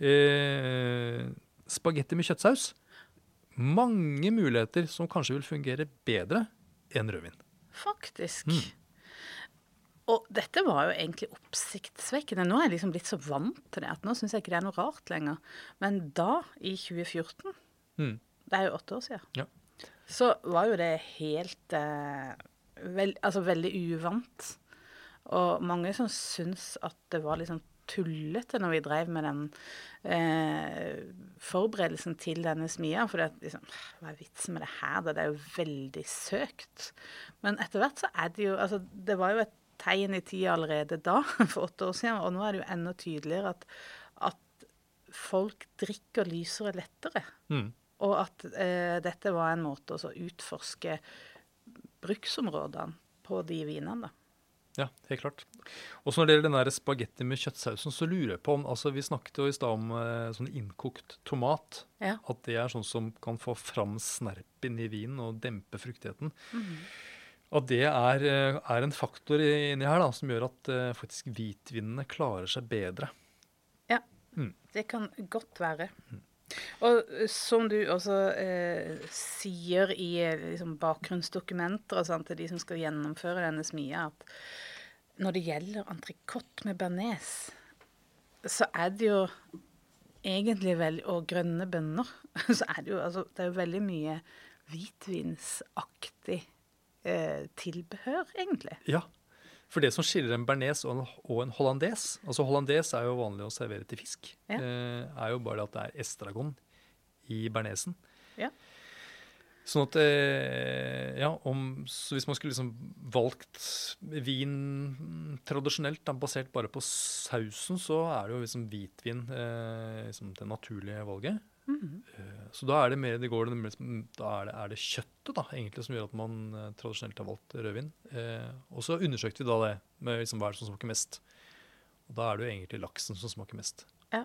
eh, Spagetti med kjøttsaus. Mange muligheter som kanskje vil fungere bedre enn rødvin. Faktisk. Mm. Og dette var jo egentlig oppsiktsvekkende. Nå er jeg liksom blitt så vant til det at nå syns jeg ikke det er noe rart lenger. Men da, i 2014, Mm. det er jo åtte år siden, Ja. Så var jo det helt eh, veld, Altså veldig uvant. Og mange som syns at det var liksom tullete når vi drev med den eh, forberedelsen til denne smia. For det, liksom, hva er vitsen med det her? da? Det er jo veldig søkt. Men etter hvert så er det jo altså Det var jo et tegn i tida allerede da, for åtte år siden, og nå er det jo enda tydeligere at, at folk drikker lysere lettere. Mm. Og at eh, dette var en måte å utforske bruksområdene på de vinene. Ja, helt klart. Og så når det gjelder den der spagetti med kjøttsausen, så lurer jeg på om altså Vi snakket jo i stad om eh, sånn innkokt tomat. Ja. At det er sånn som kan få fram snerpen i vinen og dempe fruktigheten. At det er, eh, er en faktor inni her da, som gjør at eh, faktisk hvitvinene klarer seg bedre. Ja, Det kan godt være. Og eh, som du også eh, sier i eh, liksom, bakgrunnsdokumenter og sånt til de som skal gjennomføre denne smia, at når det gjelder entrecôte med bearnés, så er det jo egentlig veldig Og grønne bønner. Så er det jo altså Det er veldig mye hvitvinsaktig eh, tilbehør, egentlig. Ja, for det som skiller en bearnés og en, og en hollandes Altså hollandes er jo vanlig å servere til fisk. Ja. Eh, er jo bare at det er estragon i bearnésen. Ja. Sånn at eh, Ja, om Så hvis man skulle liksom valgt vin tradisjonelt, da, basert bare på sausen, så er det jo liksom hvitvin eh, liksom det naturlige valget. Eh, Så da er det mer det går da er det, er det kjøttet da, egentlig som gjør at man eh, tradisjonelt har valgt rødvin. Eh, og så undersøkte vi da det med liksom, hva er det som smaker mest. Og da er det jo egentlig laksen som smaker mest. Ja,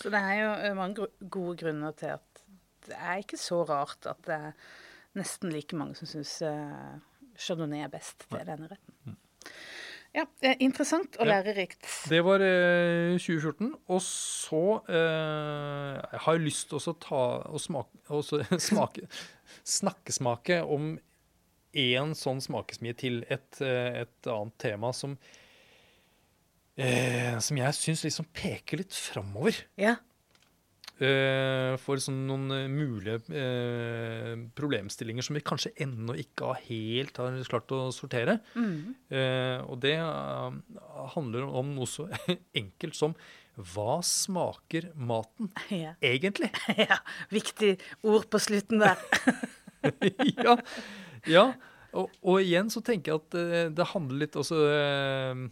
Så det er jo eh, mange gode grunner til at det er ikke så rart at det er nesten like mange som syns eh, chardonnay er best til denne retten. Ja, det er interessant og Ja. lærerikt. Det var eh, 2014. Og så eh, Jeg har jeg lyst til å ta og smake, også smake Snakkesmake om én sånn smakesmie til et, eh, et annet tema som eh, Som jeg syns liksom peker litt framover. Ja. Eh, for sånn noen eh, mulige eh, problemstillinger som vi kanskje ennå ikke har helt har klart å sortere. Mm. Eh, og det eh, handler om noe så enkelt som hva smaker maten Ja. egentlig? ja. Viktig ord på slutten der. ja. ja. Og, og igjen så tenker jeg at det handler litt også eh,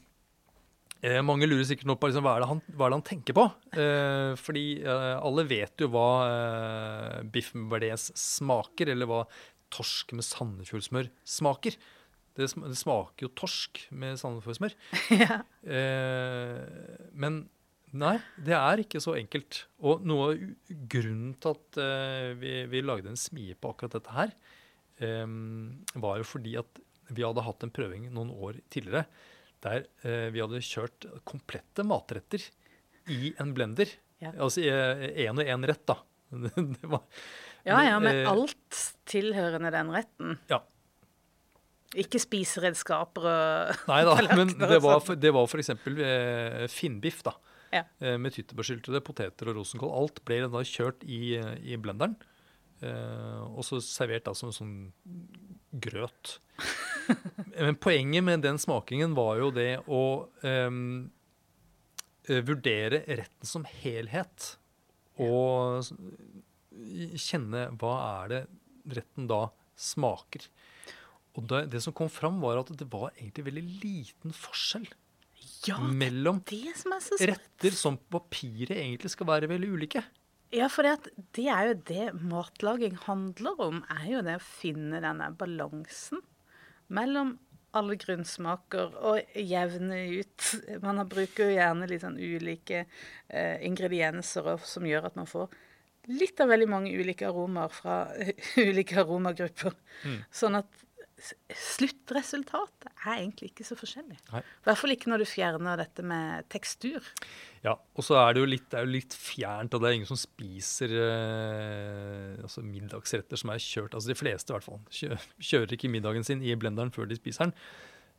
eh, Mange lurer sikkert nå på liksom, hva, er han, hva er det han tenker på. Eh, fordi eh, alle vet jo hva eh, biff med bearnés smaker, eller hva torsk med sandefjordsmør smaker. Det, sm det smaker jo torsk med sandefjordsmør. ja. Eh, men nei, det er ikke så enkelt. Og noe av grunnen til at eh, vi, vi lagde en smie på akkurat dette her, eh, var jo fordi at vi hadde hatt en prøving noen år tidligere der eh, vi hadde kjørt komplette matretter i en blender. Ja. Altså én og én rett, da. det var, ja, ja, med eh, alt tilhørende den retten. Ja. Ikke spiseredskaper og Nei da, men det var, det var f.eks. Eh, finnbiff, da. Ja. Eh, med tyttebærsyltede, poteter og rosenkål. Alt ble da kjørt i, i blenderen. Eh, og så servert da som sånn grøt. Men poenget med den smakingen var jo det å eh, vurdere retten som helhet. Og kjenne hva er det retten da smaker. Og det, det som kom fram, var at det var egentlig veldig liten forskjell Ja, mellom det som er retter som på papiret egentlig skal være veldig ulike. Ja, for det, at det er jo det matlaging handler om, er jo det å finne denne balansen mellom alle grunnsmaker og jevne ut. Man bruker jo gjerne litt sånn ulike eh, ingredienser som gjør at man får litt av veldig mange ulike aromaer fra ulike aromagrupper. Sånn at sluttresultatet er egentlig ikke så forskjellig. I hvert fall ikke når du fjerner dette med tekstur. Ja, Og så er det jo litt, det jo litt fjernt, og det er ingen som spiser eh, altså middagsretter som er kjørt. altså De fleste i hvert fall. Kjø, kjører ikke middagen sin i blenderen før de spiser den.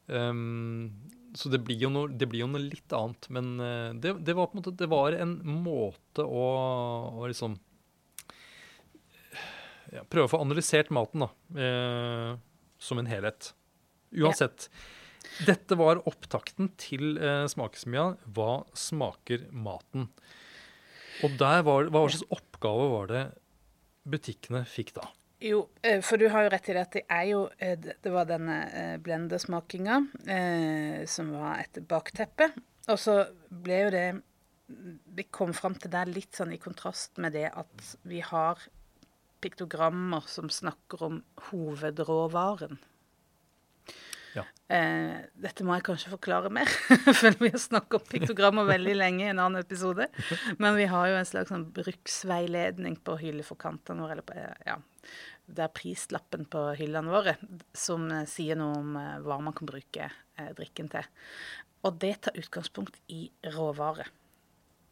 Um, så det blir, jo noe, det blir jo noe litt annet. Men eh, det, det var på en måte det var en måte å, å liksom ja, Prøve å få analysert maten da, eh, som en helhet. Uansett. Dette var opptakten til eh, smakesmia. Hva smaker maten? Og der var, hva slags oppgave var det butikkene fikk da? Jo, eh, for du har jo rett i det at det er jo eh, Det det var denne eh, blendesmakinga eh, som var et bakteppe. Og så ble jo det Vi kom fram til det litt sånn i kontrast med det at vi har piktogrammer som snakker om hovedråvaren. Ja. Eh, dette må jeg kanskje forklare mer, for vi har snakket om piktogrammer veldig lenge i en annen episode. Men vi har jo en slags sånn bruksveiledning på hylleforkantene våre, på, ja, det er prislappen på hyllene våre, som eh, sier noe om eh, hva man kan bruke eh, drikken til. Og det tar utgangspunkt i råvare.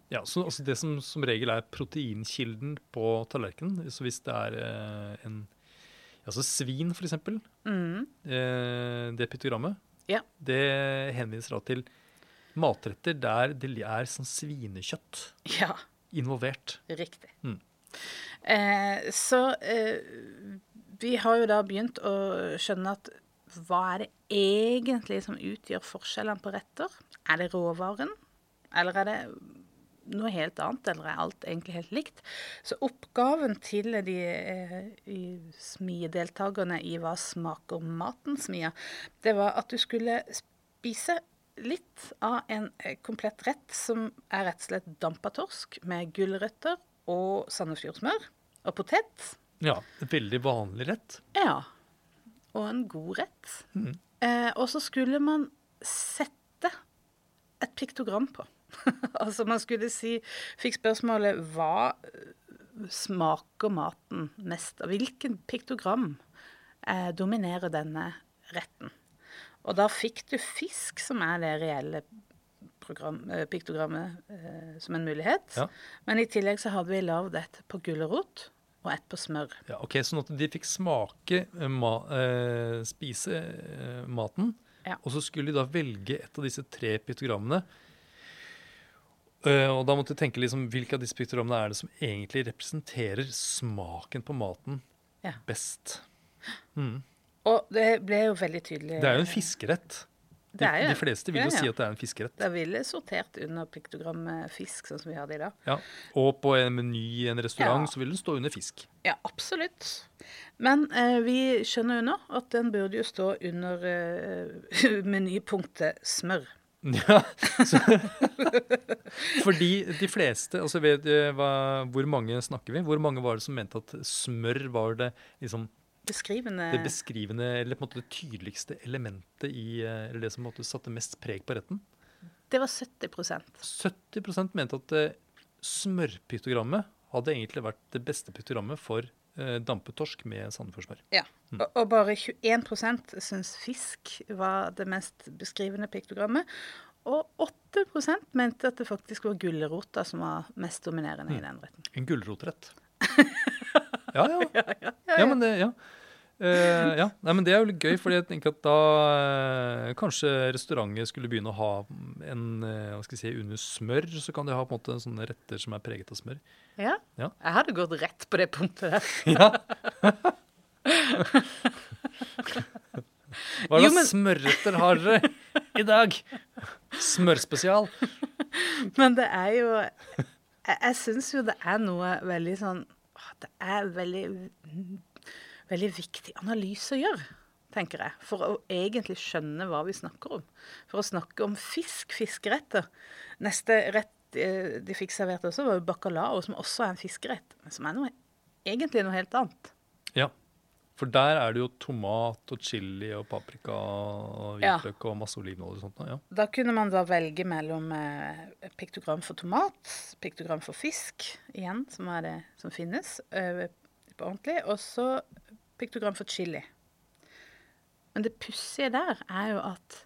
Ja, så altså Det som som regel er proteinkilden på tallerkenen, så hvis det er eh, en Altså svin, for eksempel, Mm, eh, det piktogrammet, Ja. det henviser da til matretter der det er sånn svinekjøtt ja. involvert. Riktig. Mm. Eh, så eh, vi har jo da begynt å skjønne at hva er det egentlig som utgjør forskjellene på retter? Er det råvaren, eller er det noe helt annet, eller er alt egentlig helt likt? Så oppgaven til de eh, i smiedeltakerne i Hva smaker maten-smia, det var at du skulle spise litt av en eh, komplett rett som er rett og slett dampa torsk med gulrøtter og sandefjordsmør og potet. Ja, en veldig vanlig rett. Ja. Og en god rett. Eh, og så skulle man sette et piktogram på. altså man skulle si Fikk spørsmålet hva eh, smaker maten mest av? Hvilken piktogram eh, dominerer denne retten? Og da fikk du fisk, som er det reelle program, eh, piktogrammet, eh, som en mulighet. Ja. Men i tillegg så hadde vi lagd et på gulrot og ett på smør. Ja, ok, Sånn at de fikk smake eh, ma eh, spise maten, Ja. og så skulle de da velge et av disse tre piktogrammene. Eh, og da måtte jeg tenke liksom, hvilke av disse piktogrammene er det som egentlig representerer smaken på maten Ja. best. Mm. Og det ble jo veldig tydelig Det er jo en fiskerett. De, Det jo de fleste vil jo Ja, ja. si at det er en fiskerett. Det ville sortert under piktogrammet fisk, sånn som vi hadde i dag. Ja. Og på en meny i en restaurant så vil den stå under fisk. Ja, absolutt. Men eh, vi skjønner jo nå at den burde jo stå under eh, menypunktet smør. Ja, så, Fordi de fleste altså vet hva, Hvor mange snakker vi? Hvor mange var det som mente at smør var det liksom Beskrivende det beskrivende, eller på en måte det tydeligste elementet i eh, Eller det som på en måte satte mest preg på retten? Det var 70% 70% mente at eh, smørpiktogrammet hadde egentlig vært det beste piktogrammet for eh, dampet torsk med sandefjordsmør. Ja. Mm. Og, og bare 21% syns fisk var det mest beskrivende piktogrammet. Og 8% mente at det faktisk var gulrota som var mest dominerende Mm. i den retten. En gulrotrett. ja, ja. Ja, men det, ja. Eh, ja. Nei, men det er jo litt gøy, fordi jeg tenker at da uh, kanskje restauranter skulle begynne å ha en uh, hva skal jeg si, under smør, så kan de ha på en måte sånne retter som er preget av smør. Ja. Ja. Jeg hadde gått rett på det punktet der. Ja. Hva slags men- smørretter har dere i dag? Smørspesial. Men det er jo Jeg, jeg syns jo det er noe veldig sånn Det er veldig Veldig viktig analyse å gjøre, tenker jeg. For å egentlig skjønne hva vi snakker om. For å snakke om fisk, fiskeretter. Neste rett eh, de fikk servert også, var jo bacalao, som også er en fiskerett. Men som er noe, egentlig noe helt annet. Ja. For der er det jo tomat og chili og paprika og Ja. hvitløk og masse olivenolje og sånt. Ja. Da kunne man da velge mellom eh, piktogram for tomat, piktogram for fisk, igjen, som er det som finnes eh, på ordentlig, og så piktogram for chili. Men det pussige der er jo at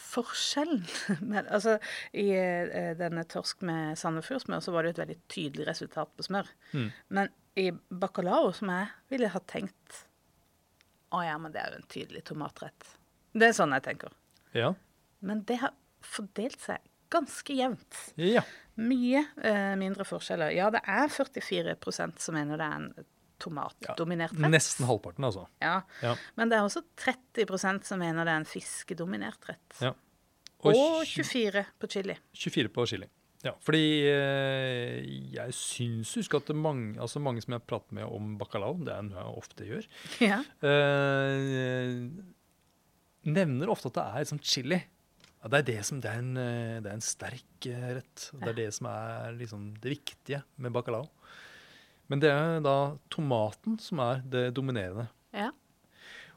forskjellen med, Altså, i eh, denne torsk med sandefjordsmør så var det jo et veldig tydelig resultat på smør. Mm. Men i bacalao, som jeg ville ha tenkt Å ja, men det er jo en tydelig tomatrett. Det er sånn jeg tenker. ja. Men det har fordelt seg ganske jevnt. Ja. Mye eh, mindre forskjeller. Ja, det er 44% som mener det er en tomatdominert rett. Nesten halvparten, altså. Ja. Ja. Men det er også 30% som mener det er en fiskedominert rett. Ja. Og, Og 24 på chili. 24 på chili. Ja, fordi eh, jeg syns husk at mange, altså mange som jeg prater med om bacalao, det er noe jeg ofte gjør, Ja. eh, nevner ofte at det er liksom chili. Ja, det er det som det er en, eh, det er en sterk eh, rett. Det er det som er liksom det viktige med bacalao. Men det er da tomaten som er det dominerende. ja.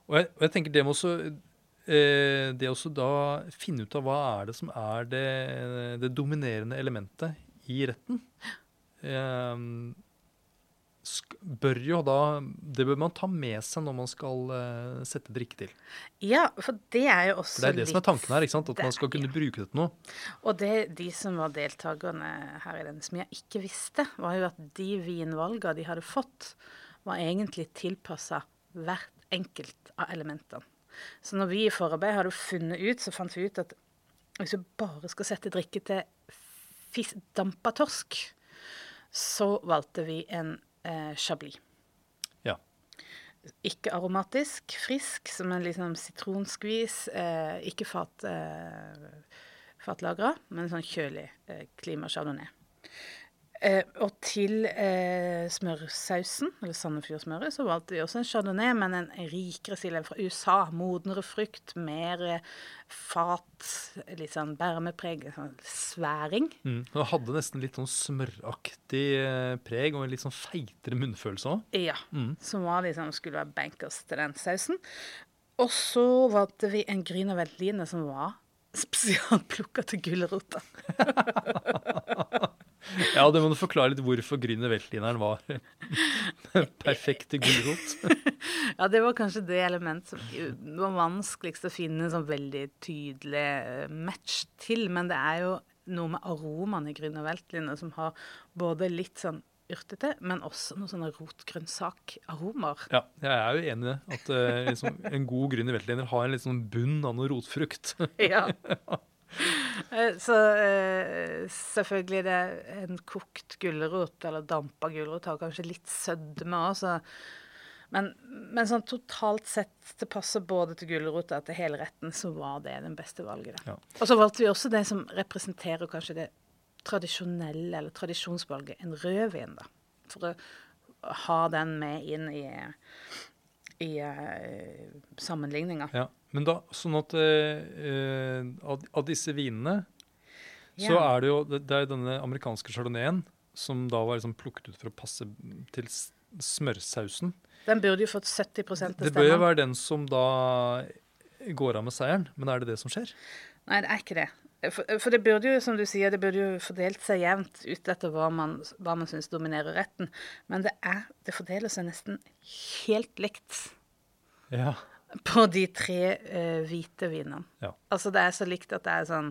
Og jeg, og jeg tenker det må også eh, Det også da finne ut av hva er det som er det, det dominerende elementet i retten. Eh, bør jo da Det bør man ta med seg når man skal uh, sette drikke til. Ja, for det er jo også litt det er det som er tanken her. ikke sant? At det man skal kunne kunne bruke det til noe. Og det de som var deltakerne her i denne som jeg ikke visste, var jo at de vinvalgene de hadde fått, var egentlig tilpassa hvert enkelt av elementene. Så når vi i forarbeid hadde funnet ut, så fant vi ut at hvis du bare skal sette drikke til fis dampa torsk, så valgte vi en eh, chablis. Ja. Ikke aromatisk, frisk, som en liksom sitronskvis. Eh, ikke fat, eh, fatlagra, men sånn kjølig eh, klima chardonnay. Eh, og til eh, smørsausen, eller Sandefjordsmøret, så valgte vi også en chardonnay, men en rikere stil fra USA. Modnere frukt, mer eh, fat, litt sånn bærmepreg, sånn sværing. Mm. Det hadde nesten litt sånn smøraktig eh, preg og en litt sånn feitere munnfølelse òg. Ja, Mm. som var liksom, skulle være bankers til den sausen. Og så valgte vi en Grüner Veltline som var spesialplukka til gulrota. Ja, det må du forklare litt hvorfor Grüner Weltlineren var den perfekte gulrot. Ja, det var kanskje det element som var vanskeligst å finne en sånn veldig tydelig eh, match til. Men det er jo noe med aromaen i Grüner Weltliner som har både litt sånn yrtete, men også noen sånne rotgrønnsakaromer. Ja, jeg er jo enig i det. At eh, liksom, en god grüner veltliner har en litt sånn bunn av noe rotfrukt. Ja. Eh, Så eh, selvfølgelig det er en kokt gulrot, eller dampa gulrot, har kanskje litt sødme òg, men, men sånn totalt sett, det passer både til gulrota og til hele retten, så var det den beste valget. Ja. Og så valgte vi også det som representerer kanskje det tradisjonelle, eller tradisjonsvalget, en rødvin, da. For å ha den med inn i, i uh, sammenligninga. Ja. Men da, sånn at eh, eh, av, av disse vinene så er det jo det, det er denne amerikanske chardonnayen som da var liksom plukket ut for å passe til smørsausen. Den burde jo fått 70 til Det bør jo være den som da går av med seieren, men er det det som skjer? Nei, det er ikke det. For, for det burde jo, som du sier, det burde jo fordelt seg jevnt ut etter hva man, hva man syns dominerer retten. Men det, er, det fordeler seg nesten helt likt Ja. På de tre uh, hvite vinene. Ja. Altså det er så likt at det er sånn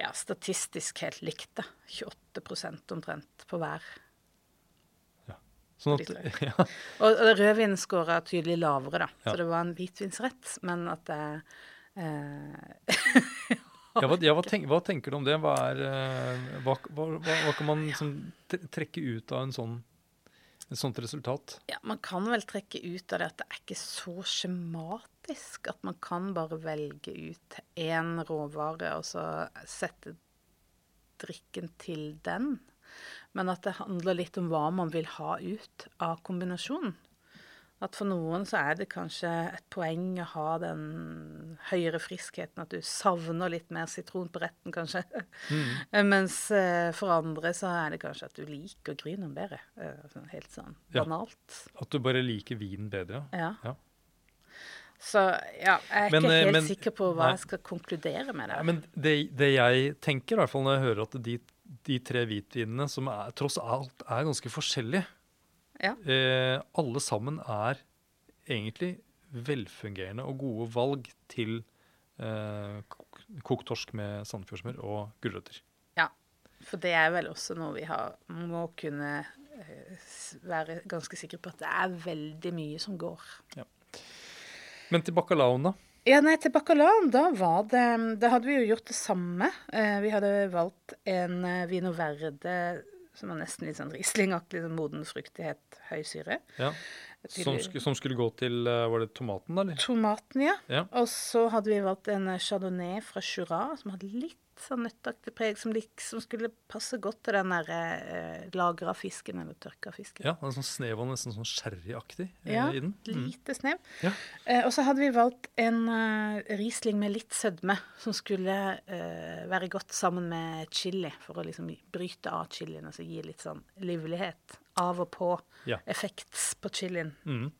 ja, statistisk helt likt, da. 28 omtrent på hver. Sånn at, ja. Og, og rødvinen scora tydelig lavere, da. Ja. Så det var en hvitvinsrett, men at det uh, Ja, hva, ja, hva, tenk, hva tenker du om det? Hva, er, eh, hva, kan man liksom tre- trekke ut av en sånn, et sånt resultat? Ja, man kan vel trekke ut av det at det er ikke så skjematisk at man kan bare velge ut én råvare og så sette drikken til den. Men at det handler litt om hva man vil ha ut av kombinasjonen. At for noen så er det kanskje et poeng å ha den høyere friskheten, at du savner litt mer sitron på retten, kanskje. Mens eh, for andre så er det kanskje at du liker grynen bedre. Helt sånn helt sånn Ja. banalt. At du bare liker vinen bedre? Ja. Ja. Så ja, jeg er Men, ikke eh, helt men- sikker på hva nei. jeg skal konkludere med det. Ja, men det, det jeg tenker, i hvert fall når jeg hører at de, de tre hvitvinene, som er, tross alt er ganske forskjellige, Ja. eh, alle sammen er egentlig velfungerende og gode valg til eh, kokt torsk med sandefjordsmør og gulrøtter. ja. For det er vel også noe vi har, må kunne eh, være ganske sikre på at det er veldig mye som går. Men til bacalaoen, da? Ja, nei, til bacalaoen, da var det Da hadde vi jo gjort det samme. Eh, vi hadde valgt en eh, vino verde som var nesten litt sånn Riesling-aktig, sånn moden fruktighet, høy syre. Ja. Som, som skulle gå til eh, Var det tomaten, da? Tomaten, ja. Ja. Og så hadde vi valgt en chardonnay fra Jura, som hadde litt sånn nøttaktig preg, som liksom skulle passe godt til den der eh, lagra fisken, eller tørka fisken. Ja, det er sånn snev og nesten sånn sherryaktig eh, Ja, i den. Mm. lite snev. Ja. Eh, og så hadde vi valgt en eh, Riesling med litt sødme, som skulle eh, være godt sammen med chili, for å liksom bryte av chilien, og altså gi litt sånn livlighet. Av og på. Ja. Effekts på chilien. Mm.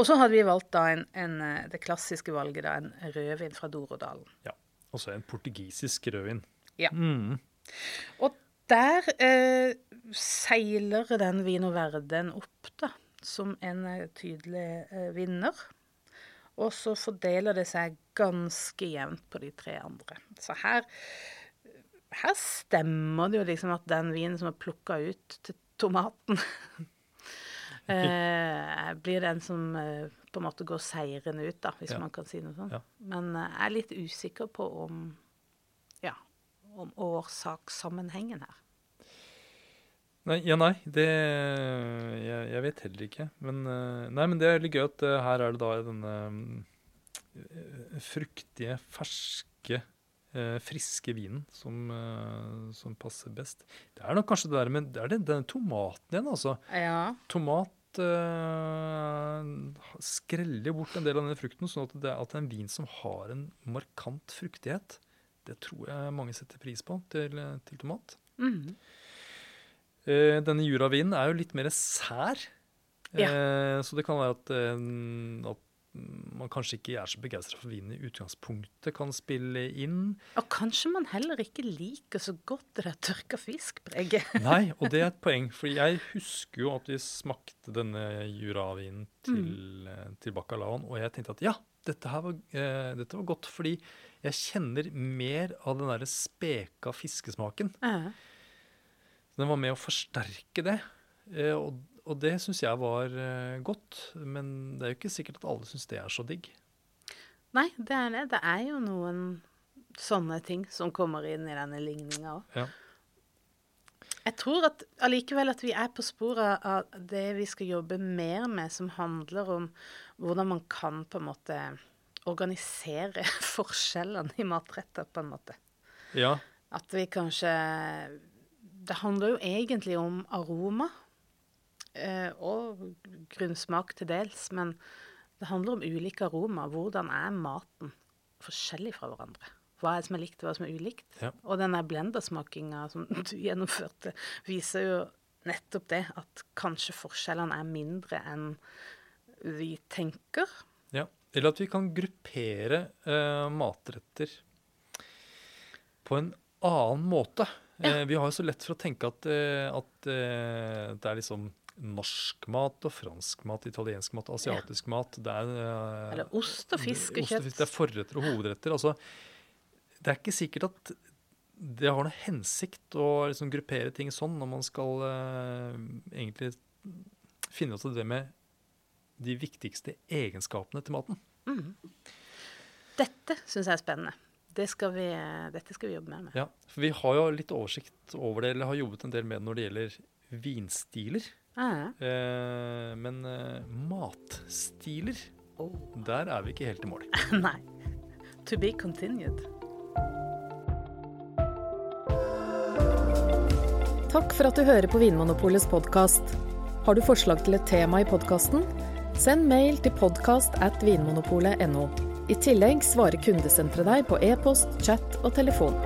Og så hadde vi valgt da en, en, eh, det klassiske valget, da, en rødvin fra Dorodalen. ja. Og så en portugisisk rødvin. Ja. Mm. Og der eh, seiler den Vino Verden opp, da, som en eh, tydelig eh, vinner. Og så fordeler det seg ganske jevnt på de tre andre. Så her, her stemmer det jo liksom at den vinen som er plukka ut til tomaten, eh, blir den som eh, på en måte går seirende ut, da, hvis Ja. man kan si noe sånt. Ja. Men eh, jeg er litt usikker på om ja, om årsakssammenhengen her. Nei, ja, nei, det jeg, jeg vet heller ikke. Men, eh, nei, men det er litt gøy at eh, her er det da denne fruktige, ferske, friske vinen som, som passer best. Det er nok kanskje det der med Det er den, denne tomaten igjen, altså. Ja. Tomat eh, skreller bort en del av denne frukten, sånn at det, at en vin som har en markant fruktighet. Det tror jeg mange setter pris på til, til tomat. Mm. Uh, denne juravinen er jo litt mer sær. Eh, så det kan være at, at man kanskje ikke er så begeistra for vinen i utgangspunktet, kan spille inn. Og kanskje man heller ikke liker så godt det der tørka fisk-preget. Nei, og det er et poeng, for jeg husker jo at vi smakte denne juravinen til, mm. til bacalaoen, og jeg tenkte at ja, dette her var, eh, dette var godt, fordi jeg kjenner mer av den derre speka fiskesmaken. Uh -huh. den var med å forsterke det. Eh, og, og det syns jeg var eh, godt. Men det er jo ikke sikkert at alle syns det er så digg. Nei, det er det. Det er jo noen sånne ting som kommer inn i denne ligninga òg. Ja. Jeg tror at allikevel at vi er på sporet av det vi skal jobbe mer med, som handler om hvordan man kan på en måte organisere forskjellene i matretter, på en måte. ja. At vi kanskje Det handler jo egentlig om aroma. Eh, og grunnsmak til dels. Men det handler om ulike aroma. Hvordan er maten forskjellig fra hverandre? Hva er det som er likt, hva som er ulikt? Ja. Og denne blendersmakinga som du gjennomførte, viser jo nettopp det. At kanskje forskjellene er mindre enn vi tenker. Ja. Eller at vi kan gruppere eh, matretter på en annen måte. Eh, vi har jo så lett for å tenke at, eh, at eh, det er liksom norsk mat og fransk mat, italiensk mat, asiatisk mat. Det er, eh, Eller ost og fisk og ost kjøtt. fisk, Det er forretter og hovedretter. Altså, det er ikke sikkert at det har noe hensikt å liksom gruppere ting sånn når man skal uh, egentlig finne ut av det med de viktigste egenskapene til maten. Dette syns jeg er spennende. Det skal vi, dette skal vi jobbe mer med. Ja, for Vi har jo litt oversikt over det, eller har jobbet en del med det når det gjelder vinstiler. Ah, Eh, men eh, matstiler, oh. der er vi ikke helt i mål. Nei. To be continued. Takk for at du hører på Vinmonopolets podkast. Har du forslag til et tema i podkasten? Send mail til podkast at vinmonopolet.no. I tillegg svarer kundesenteret deg på e-post, chat og telefon.